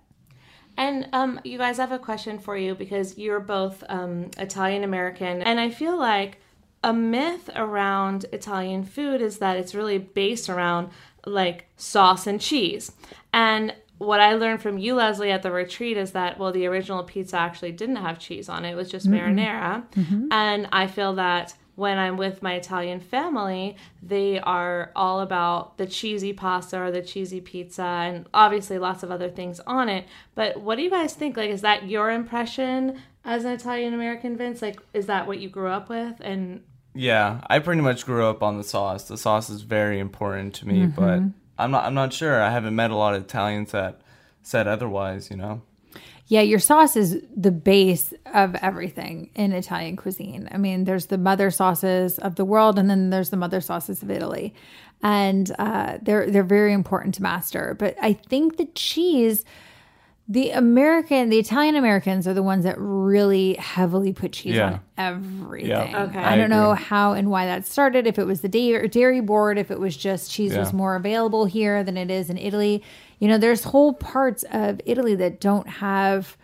And um, you guys I have a question for you because you're both um, Italian American, and I feel like a myth around Italian food is that it's really based around like sauce and cheese. And what I learned from you, Leslie, at the retreat is that well, the original pizza actually didn't have cheese on it; it was just Mm-mm. marinara. Mhm. And I feel that when I'm with my Italian family, they are all about the cheesy pasta or the cheesy pizza and obviously lots of other things on it. But what do you guys think? Like, is that your impression as an Italian American, Vince? Like, is that what you grew up with? And Yeah, I pretty much grew up on the sauce. The sauce is very important to me, but Mhm. I'm not I'm not sure. I haven't met a lot of Italians that said otherwise, you know. Yeah, your sauce is the base of everything in Italian cuisine. I mean, there's the mother sauces of the world, and then there's the mother sauces of Italy, and uh, they're they're very important to master. But I think the cheese, the American, the Italian Americans are the ones that really heavily put cheese Yeah. on everything. Yeah, Okay. I I don't know how and why that started. If it was the dairy, dairy board, if it was just cheese was more available here than it is in Italy. You know, there's whole parts of Italy that don't have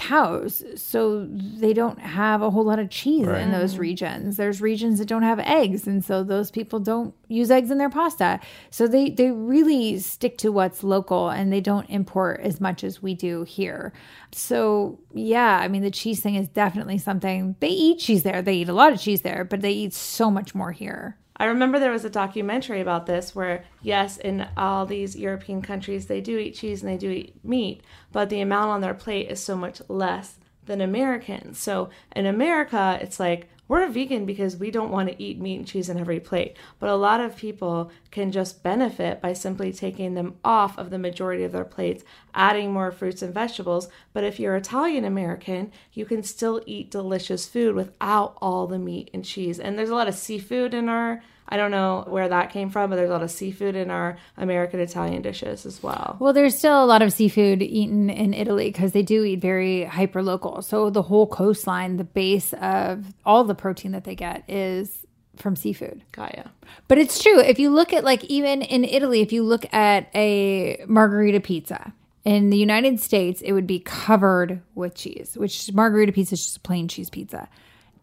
cows, so they don't have a whole lot of cheese Right. in those regions. There's regions that don't have eggs, and so those people don't use eggs in their pasta. So they they really stick to what's local, and they don't import as much as we do here. So yeah, I mean the cheese thing is definitely something they eat cheese there. They eat a lot of cheese there, but they eat so much more here. I remember there was a documentary about this where, yes, in all these European countries, they do eat cheese and they do eat meat, but the amount on their plate is so much less than Americans. So in America, it's like we're vegan because we don't want to eat meat and cheese on every plate. But a lot of people can just benefit by simply taking them off of the majority of their plates, adding more fruits and vegetables. But if you're Italian American, you can still eat delicious food without all the meat and cheese. And there's a lot of seafood in our I don't know where that came from, but there's a lot of seafood in our American Italian dishes as well. Well, there's still a lot of seafood eaten in Italy because they do eat very hyper local. So the whole coastline, the base of all the protein that they get is from seafood. Gaia. But it's true. If you look at like even in Italy, if you look at a margherita pizza in the United States, it would be covered with cheese, which margherita pizza is just a plain cheese pizza.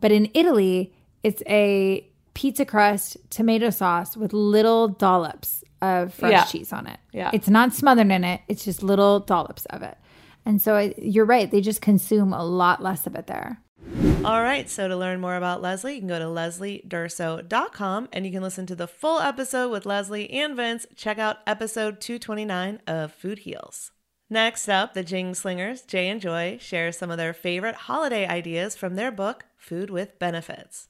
But in Italy, it's a pizza crust, tomato sauce with little dollops of fresh Yeah. cheese on it. Yeah. It's not smothered in it, it's just little dollops of it. And so I, you're right, they just consume a lot less of it there. All right, so to learn more about Leslie, you can go to lesliedurso.com and you can listen to the full episode with Leslie and Vince. Check out episode 229 of Food Heals. Next up, the Jing Slingers, Jay and Joy, share some of their favorite holiday ideas from their book, Food with Benefits.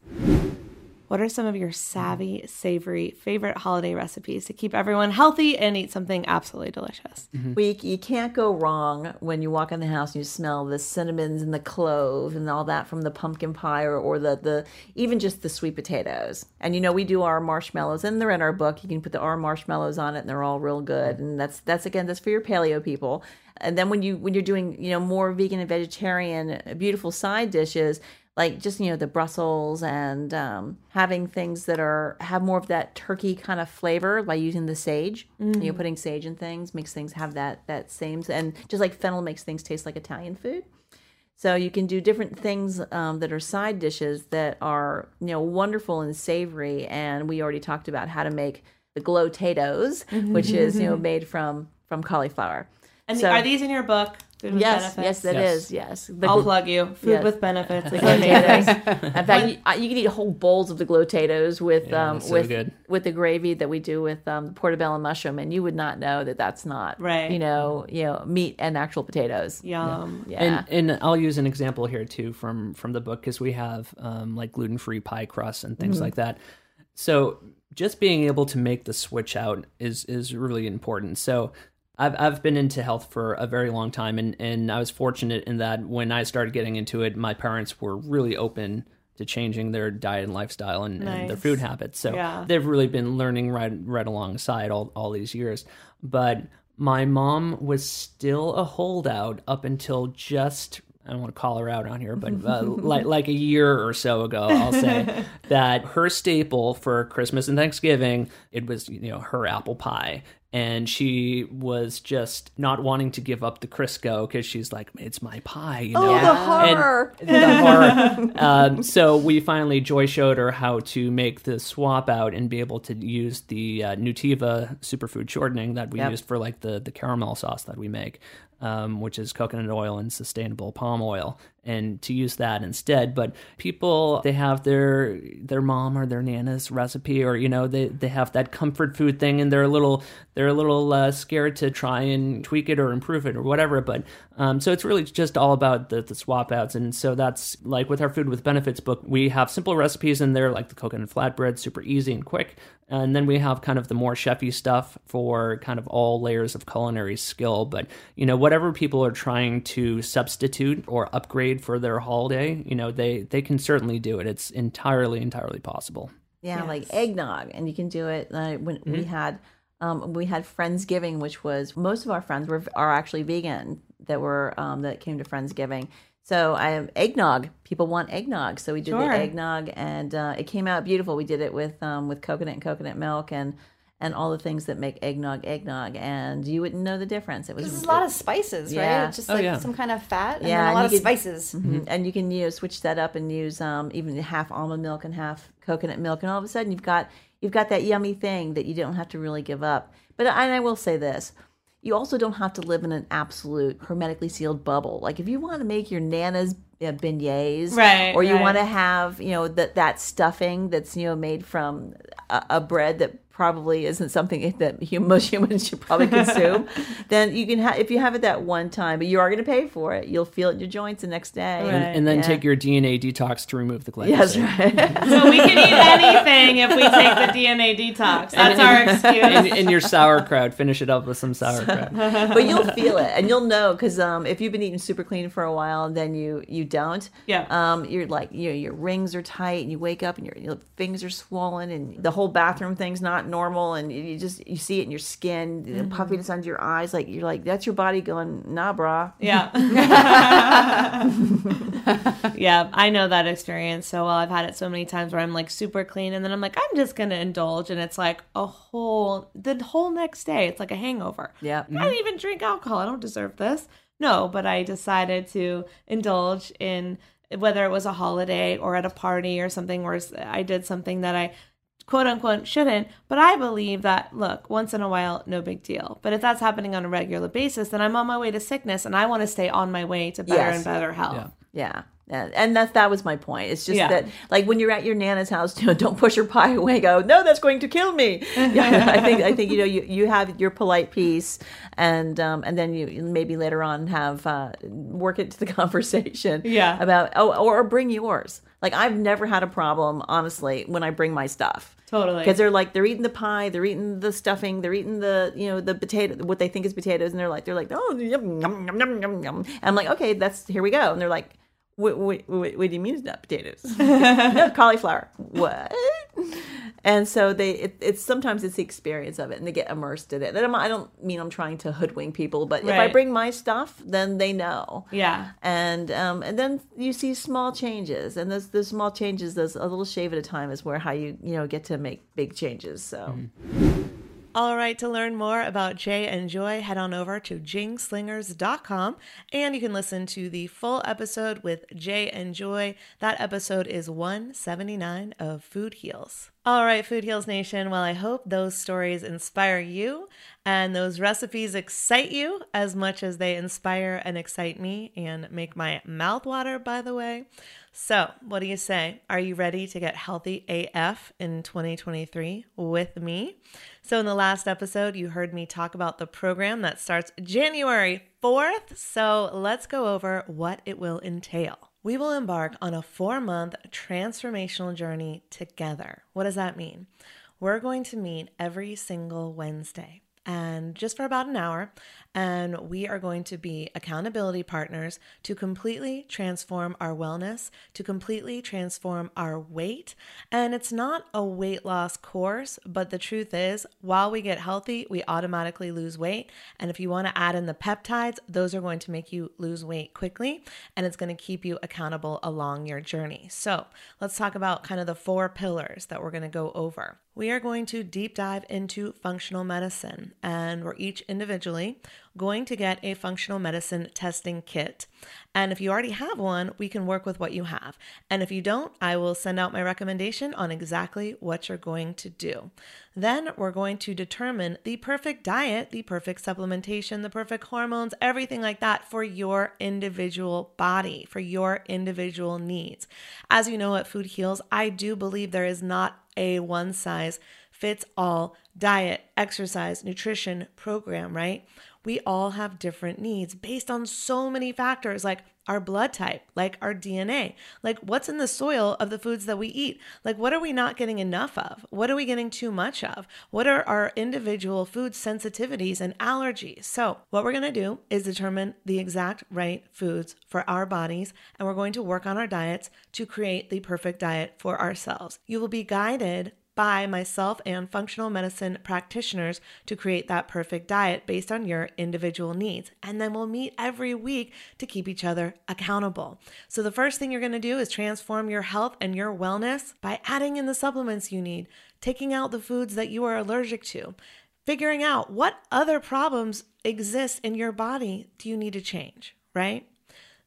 What are some of your mm-hmm. savvy, savory, favorite holiday recipes to keep everyone healthy and eat something absolutely delicious? Mm-hmm. Well, you, you can't go wrong when you walk in the house and you smell the cinnamons and the clove and all that from the pumpkin pie or, or the, the even just the sweet potatoes. And you know, we do our marshmallows and they're in our book. You can put the our marshmallows on it and they're all real good. Mm-hmm. And that's that's again that's for your paleo people. And then when you when you're doing, you know, more vegan and vegetarian uh, beautiful side dishes, like just you know the Brussels and um, having things that are have more of that turkey kind of flavor by using the sage. You know, Mm. putting sage in things makes things have that that same and just like fennel makes things taste like Italian food. So you can do different things um, that are side dishes that are you know wonderful and savory. And we already talked about how to make the glow tatoes, which is you know made from from cauliflower. And So- are these in your book? Food with yes, benefits? yes, that is yes. The I'll gl- plug you. Food yes. with benefits. The It's potatoes. In fact, you, uh, you can eat whole bowls of the glow potatoes with Yeah, um that's so with good. with the gravy that we do with um, the portobello mushroom, and you would not know that that's not Right. You know, you know, meat and actual potatoes. Yum. Yeah. And, and I'll use an example here too from from the book because we have um, like gluten free pie crusts and things Mhm. like that. So just being able to make the switch out is is really important. So I've I've been into health for a very long time, and and I was fortunate in that when I started getting into it, my parents were really open to changing their diet and lifestyle and, and their food habits. So Yeah. they've really been learning right right alongside all all these years. But my mom was still a holdout up until just I don't want to call her out on here, but uh, like like a year or so ago, I'll say that her staple for Christmas and Thanksgiving it was you know her apple pie, and she was just not wanting to give up the Crisco because she's like it's my pie, you Oh, know. the horror. And the horror. um, so we finally Joy showed her how to make the swap out and be able to use the uh, Nutiva superfood shortening that we Yep. used for like the the caramel sauce that we make, um, which is coconut oil and sustainable palm oil, and to use that instead. But people they have their their mom or their nana's recipe, or you know they they have that comfort food thing, and they're a little they're a little uh, scared to try and tweak it or improve it or whatever. But um, so it's really just all about the, the swap outs. And so that's like with our Food with Benefits book, we have simple recipes in there like the coconut flatbread, super easy and quick. And then we have kind of the more chefy stuff for kind of all layers of culinary skill. But, you know, whatever people are trying to substitute or upgrade for their holiday, you know, they, they can certainly do it. It's entirely, entirely possible. Yeah, like eggnog, and you can do it. Uh, when we Mhm. had um, we had Friendsgiving, which was most of our friends were are actually vegan that were um, that came to Friendsgiving. So I have eggnog. People want eggnog, so we did Sure. the eggnog, and uh, it came out beautiful. We did it with um, with coconut and coconut milk and and all the things that make eggnog eggnog, and you wouldn't know the difference. It was There's a lot of spices, right? Yeah. It's just Oh, like yeah. some kind of fat and yeah, a lot you of could- spices. Mhm. and you can use switch that up and use um, even half almond milk and half coconut milk, and all of a sudden you've got you've got that yummy thing that you don't have to really give up. But and I will say this. You also don't have to live in an absolute hermetically sealed bubble. Like if you want to make your nana's uh, beignets, Right, or you right. want to have, you know, that that stuffing that's you know made from a, a bread that probably isn't something that most humans should probably consume, then you can have if you have it that one time, but you are going to pay for it. You'll feel it in your joints the next day, And, and then Yeah. take your DNA detox to remove the glyphosate. Yes, right. So we can eat anything if we take the DNA detox. That's And- our and- excuse. And, and your sauerkraut, finish it up with some sauerkraut. but you'll feel it and you'll know because um, if you've been eating super clean for a while and then you you don't Yeah. um, you're like you know, your rings are tight and you wake up and your, your fingers are swollen and the whole bathroom thing's not normal and you just you see it in your skin the Mhm. puffiness under your eyes like you're like that's your body going nah brah Yeah. yeah, I know that experience so well. I've had it so many times where I'm like super clean and then I'm like, I'm just going to indulge. And it's like a whole, the whole next day, it's like a hangover. Yeah. I didn't even drink alcohol. I don't deserve this. No, but I decided to indulge in whether it was a holiday or at a party or something where I did something that I quote unquote shouldn't. But I believe that, look, once in a while, no big deal. But if that's happening on a regular basis, then I'm on my way to sickness and I want to stay on my way to better Yes. and better health. yeah And, and that that was my point. It's just Yeah. that like when you're at your nana's house, you know, don't push your pie away. Go, no, that's going to kill me. Yeah, I think I think you know you, you have your polite piece, and um, and then you maybe later on have uh, work it to the conversation. Yeah. about oh or bring yours. Like I've never had a problem honestly when I bring my stuff. Totally. Because they're like they're eating the pie, they're eating the stuffing, they're eating the you know the potato, what they think is potatoes, and they're like they're like oh yum, yum, yum, yum, yum, yum. And I'm like okay, that's here we go, and they're like. What, what, what, what do you mean it's not potatoes? no, cauliflower. What? And so they, it, it's sometimes it's the experience of it, and they get immersed in it. And I'm, I don't mean I'm trying to hoodwink people, but if I bring my stuff, then they know. Yeah. And um, and then you see small changes, and those those small changes, those a little shave at a time, is where how you you know get to make big changes. So. All right, to learn more about Jay and Joy, head on over to jingslingers.com and you can listen to the full episode with Jay and Joy. That episode is 179 of Food Heals. All right, Food Heals Nation. Well, I hope those stories inspire you and those recipes excite you as much as they inspire and excite me and make my mouth water, by the way. So, what do you say? Are you ready to get healthy AF in 2023 with me? So, in the last episode, you heard me talk about the program that starts January 4th. So, let's go over what it will entail. We will embark on a four month transformational journey together. What does that mean? We're going to meet every single Wednesday and just for about an hour. And we are going to be accountability partners to completely transform our wellness, to completely transform our weight. And it's not a weight loss course, but the truth is, while we get healthy, we automatically lose weight. And if you want to add in the peptides, those are going to make you lose weight quickly and it's going to keep you accountable along your journey. So let's talk about kind of the four pillars that we're going to go over. We are going to deep dive into functional medicine, and we're each individually going to get a functional medicine testing kit. And if you already have one, we can work with what you have. And if you don't, I will send out my recommendation on exactly what you're going to do. Then we're going to determine the perfect diet, the perfect supplementation, the perfect hormones, everything like that for your individual body, for your individual needs. As you know at Food Heals, I do believe there is not a one size fits all diet, exercise, nutrition program, right? We all have different needs based on so many factors like our blood type, like our DNA, like what's in the soil of the foods that we eat. Like, what are we not getting enough of? What are we getting too much of? What are our individual food sensitivities and allergies? So, what we're gonna do is determine the exact right foods for our bodies, and we're going to work on our diets to create the perfect diet for ourselves. You will be guided by myself and functional medicine practitioners to create that perfect diet based on your individual needs. And then we'll meet every week to keep each other accountable. So, the first thing you're gonna do is transform your health and your wellness by adding in the supplements you need, taking out the foods that you are allergic to, figuring out what other problems exist in your body do you need to change, right?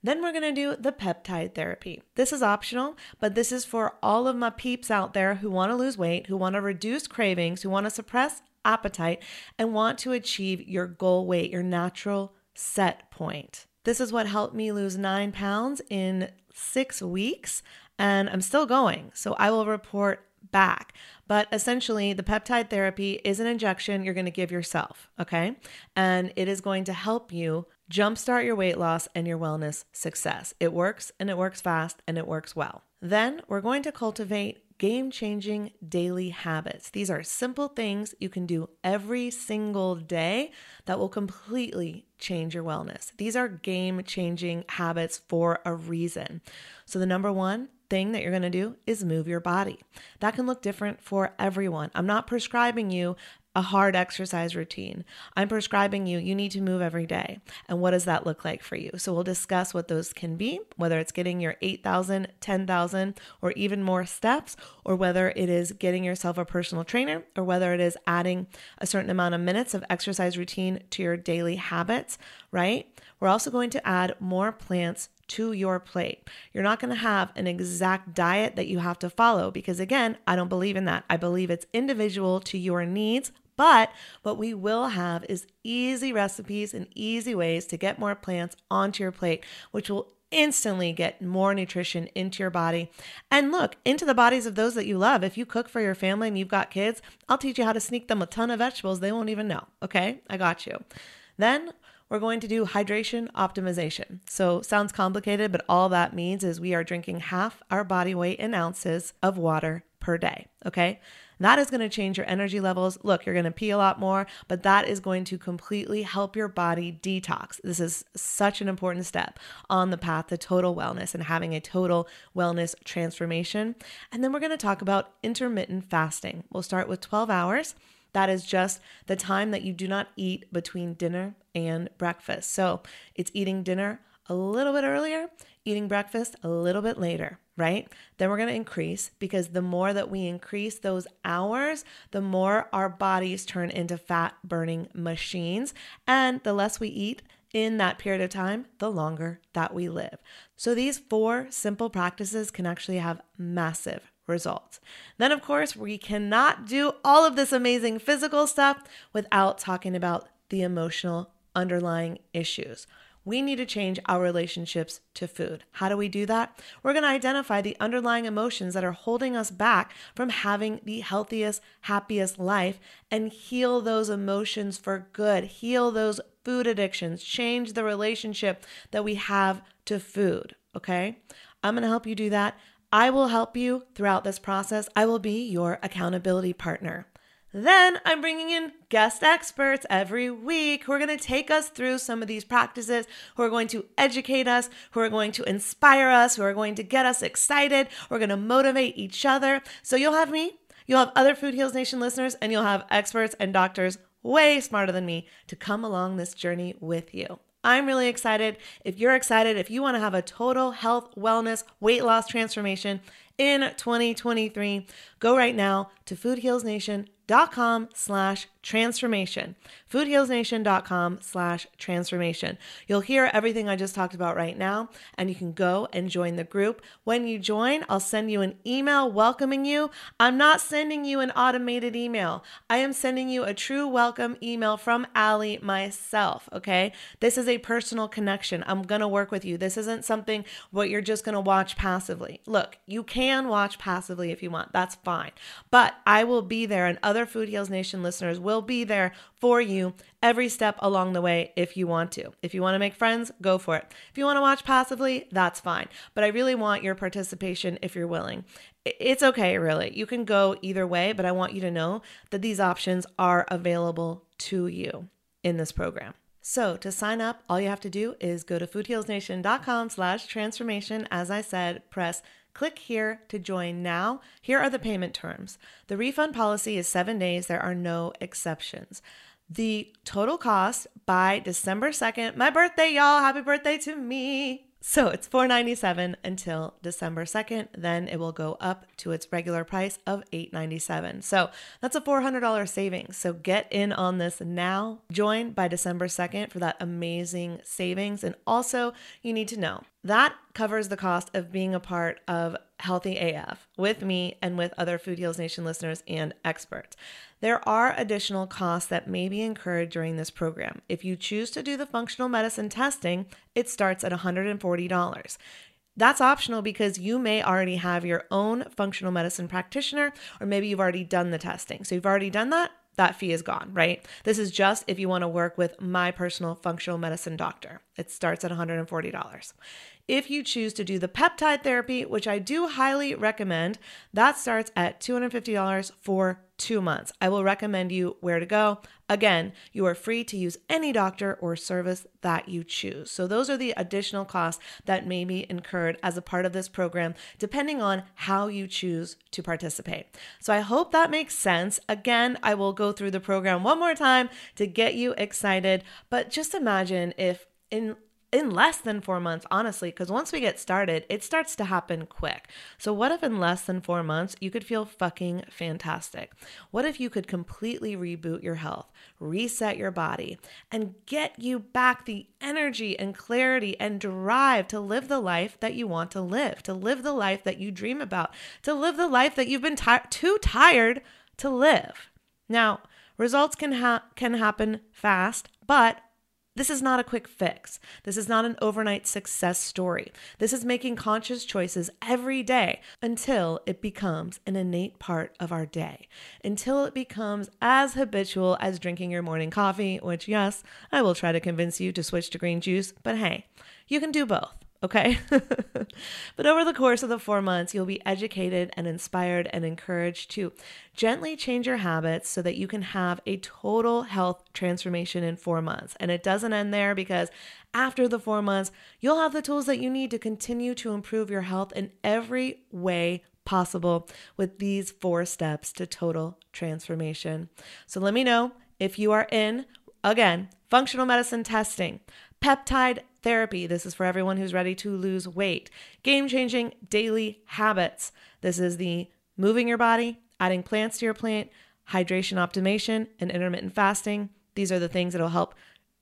Then we're going to do the peptide therapy. This is optional, but this is for all of my peeps out there who want to lose weight, who want to reduce cravings, who want to suppress appetite, and want to achieve your goal weight, your natural set point. This is what helped me lose nine pounds in six weeks, and I'm still going. So I will report back. But essentially, the peptide therapy is an injection you're going to give yourself, okay? And it is going to help you jumpstart your weight loss and your wellness success. It works and it works fast and it works well. Then we're going to cultivate game changing daily habits. These are simple things you can do every single day that will completely change your wellness. These are game changing habits for a reason. So, the number one thing that you're going to do is move your body. That can look different for everyone. I'm not prescribing you a hard exercise routine. I'm prescribing you, you need to move every day. And what does that look like for you? So we'll discuss what those can be, whether it's getting your 8,000, 10,000, or even more steps, or whether it is getting yourself a personal trainer, or whether it is adding a certain amount of minutes of exercise routine to your daily habits, right? We're also going to add more plants to your plate. You're not going to have an exact diet that you have to follow because, again, I don't believe in that. I believe it's individual to your needs. But what we will have is easy recipes and easy ways to get more plants onto your plate, which will instantly get more nutrition into your body. And look, into the bodies of those that you love. If you cook for your family and you've got kids, I'll teach you how to sneak them a ton of vegetables. They won't even know. Okay, I got you. Then we're going to do hydration optimization. So, sounds complicated, but all that means is we are drinking half our body weight in ounces of water per day. Okay. That is going to change your energy levels. Look, you're going to pee a lot more, but that is going to completely help your body detox. This is such an important step on the path to total wellness and having a total wellness transformation. And then we're going to talk about intermittent fasting. We'll start with 12 hours. That is just the time that you do not eat between dinner and breakfast. So it's eating dinner a little bit earlier, eating breakfast a little bit later, right? Then we're going to increase because the more that we increase those hours, the more our bodies turn into fat burning machines. And the less we eat, in that period of time, the longer that we live. So, these four simple practices can actually have massive results. Then, of course, we cannot do all of this amazing physical stuff without talking about the emotional underlying issues. We need to change our relationships to food. How do we do that? We're going to identify the underlying emotions that are holding us back from having the healthiest, happiest life and heal those emotions for good. Heal those food addictions. Change the relationship that we have to food. Okay? I'm going to help you do that. I will help you throughout this process. I will be your accountability partner. Then I'm bringing in guest experts every week who are going to take us through some of these practices, who are going to educate us, who are going to inspire us, who are going to get us excited. We're going to motivate each other. So you'll have me, you'll have other Food Heals Nation listeners, and you'll have experts and doctors way smarter than me to come along this journey with you. I'm really excited. If you're excited, if you want to have a total health, wellness, weight loss transformation in 2023, go right now to foodhealsnation.com slash transformation. Foodhealsnation.com slash transformation. You'll hear everything I just talked about right now, and you can go and join the group. When you join, I'll send you an email welcoming you. I'm not sending you an automated email. I am sending you a true welcome email from Allie myself, okay? This is a personal connection. I'm going to work with you. This isn't something what you're just going to watch passively. Look, you can watch passively if you want. That's fine. But I will be there and other Food Heals Nation listeners will be there for you every step along the way if you want to. If you want to make friends, go for it. If you want to watch passively, that's fine. But I really want your participation if you're willing. It's okay, really. You can go either way, but I want you to know that these options are available to you in this program. So to sign up, all you have to do is go to foodhealsnation.com slash transformation. As I said, press Click here to join now. Here are the payment terms. The refund policy is seven days, there are no exceptions. The total cost by December 2nd, my birthday, y'all, happy birthday to me. So it's 497 until December 2nd. Then it will go up to its regular price of 897. So that's a $400 savings. So get in on this now. Join by December 2nd for that amazing savings. And also, you need to know that covers the cost of being a part of Healthy AF with me and with other Food Heals Nation listeners and experts. There are additional costs that may be incurred during this program. If you choose to do the functional medicine testing, it starts at $140. That's optional because you may already have your own functional medicine practitioner, or maybe you've already done the testing. So you've already done that, that fee is gone, right? This is just if you want to work with my personal functional medicine doctor. It starts at $140. If you choose to do the peptide therapy, which I do highly recommend, that starts at $250 for two months. I will recommend you where to go. Again, you are free to use any doctor or service that you choose. So, those are the additional costs that may be incurred as a part of this program, depending on how you choose to participate. So, I hope that makes sense. Again, I will go through the program one more time to get you excited. But just imagine if in in less than four months, honestly, because once we get started, it starts to happen quick. So, what if in less than four months you could feel fucking fantastic? What if you could completely reboot your health, reset your body, and get you back the energy and clarity and drive to live the life that you want to live, to live the life that you dream about, to live the life that you've been t- too tired to live? Now, results can ha- can happen fast, but This is not a quick fix. This is not an overnight success story. This is making conscious choices every day until it becomes an innate part of our day, until it becomes as habitual as drinking your morning coffee, which, yes, I will try to convince you to switch to green juice, but hey, you can do both okay? but over the course of the four months, you'll be educated and inspired and encouraged to gently change your habits so that you can have a total health transformation in four months. And it doesn't end there because after the four months, you'll have the tools that you need to continue to improve your health in every way possible with these four steps to total transformation. So let me know if you are in, again, functional medicine testing, peptide therapy. This is for everyone who's ready to lose weight. Game changing daily habits. This is the moving your body, adding plants to your plant, hydration optimization, and intermittent fasting. These are the things that will help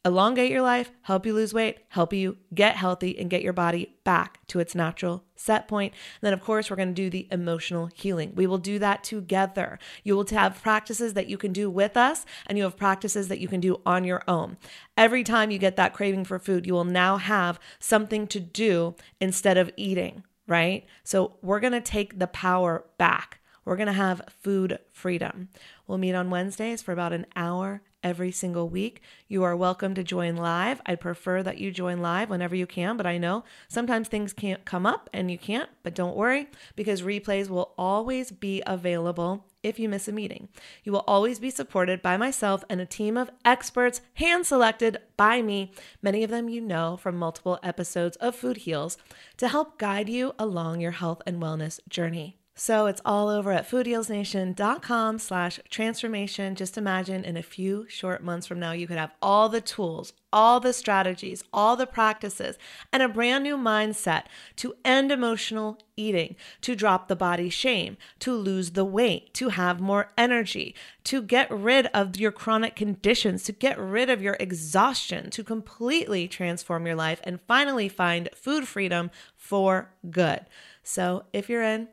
elongate your life, help you lose weight, help you get healthy, and get your body back to its natural set point. And then, of course, we're going to do the emotional healing. We will do that together. You will have practices that you can do with us, and you have practices that you can do on your own. Every time you get that craving for food, you will now have something to do instead of eating, right? So, we're going to take the power back. We're going to have food freedom. We'll meet on Wednesdays for about an hour every single week. You are welcome to join live. I'd prefer that you join live whenever you can, but I know sometimes things can't come up and you can't, but don't worry because replays will always be available if you miss a meeting. You will always be supported by myself and a team of experts hand selected by me, many of them you know from multiple episodes of Food Heals, to help guide you along your health and wellness journey. So it's all over at foodhealsnation.com slash transformation. Just imagine in a few short months from now, you could have all the tools, all the strategies, all the practices, and a brand new mindset to end emotional eating, to drop the body shame, to lose the weight, to have more energy, to get rid of your chronic conditions, to get rid of your exhaustion, to completely transform your life, and finally find food freedom for good. So if you're in,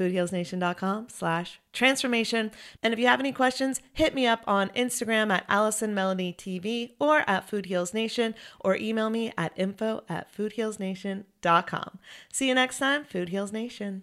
foodhealsnation.com slash transformation. And if you have any questions, hit me up on Instagram at Allison Melody TV or at Food Heals Nation or email me at info at foodhealsnation.com. See you next time, Food Heals Nation.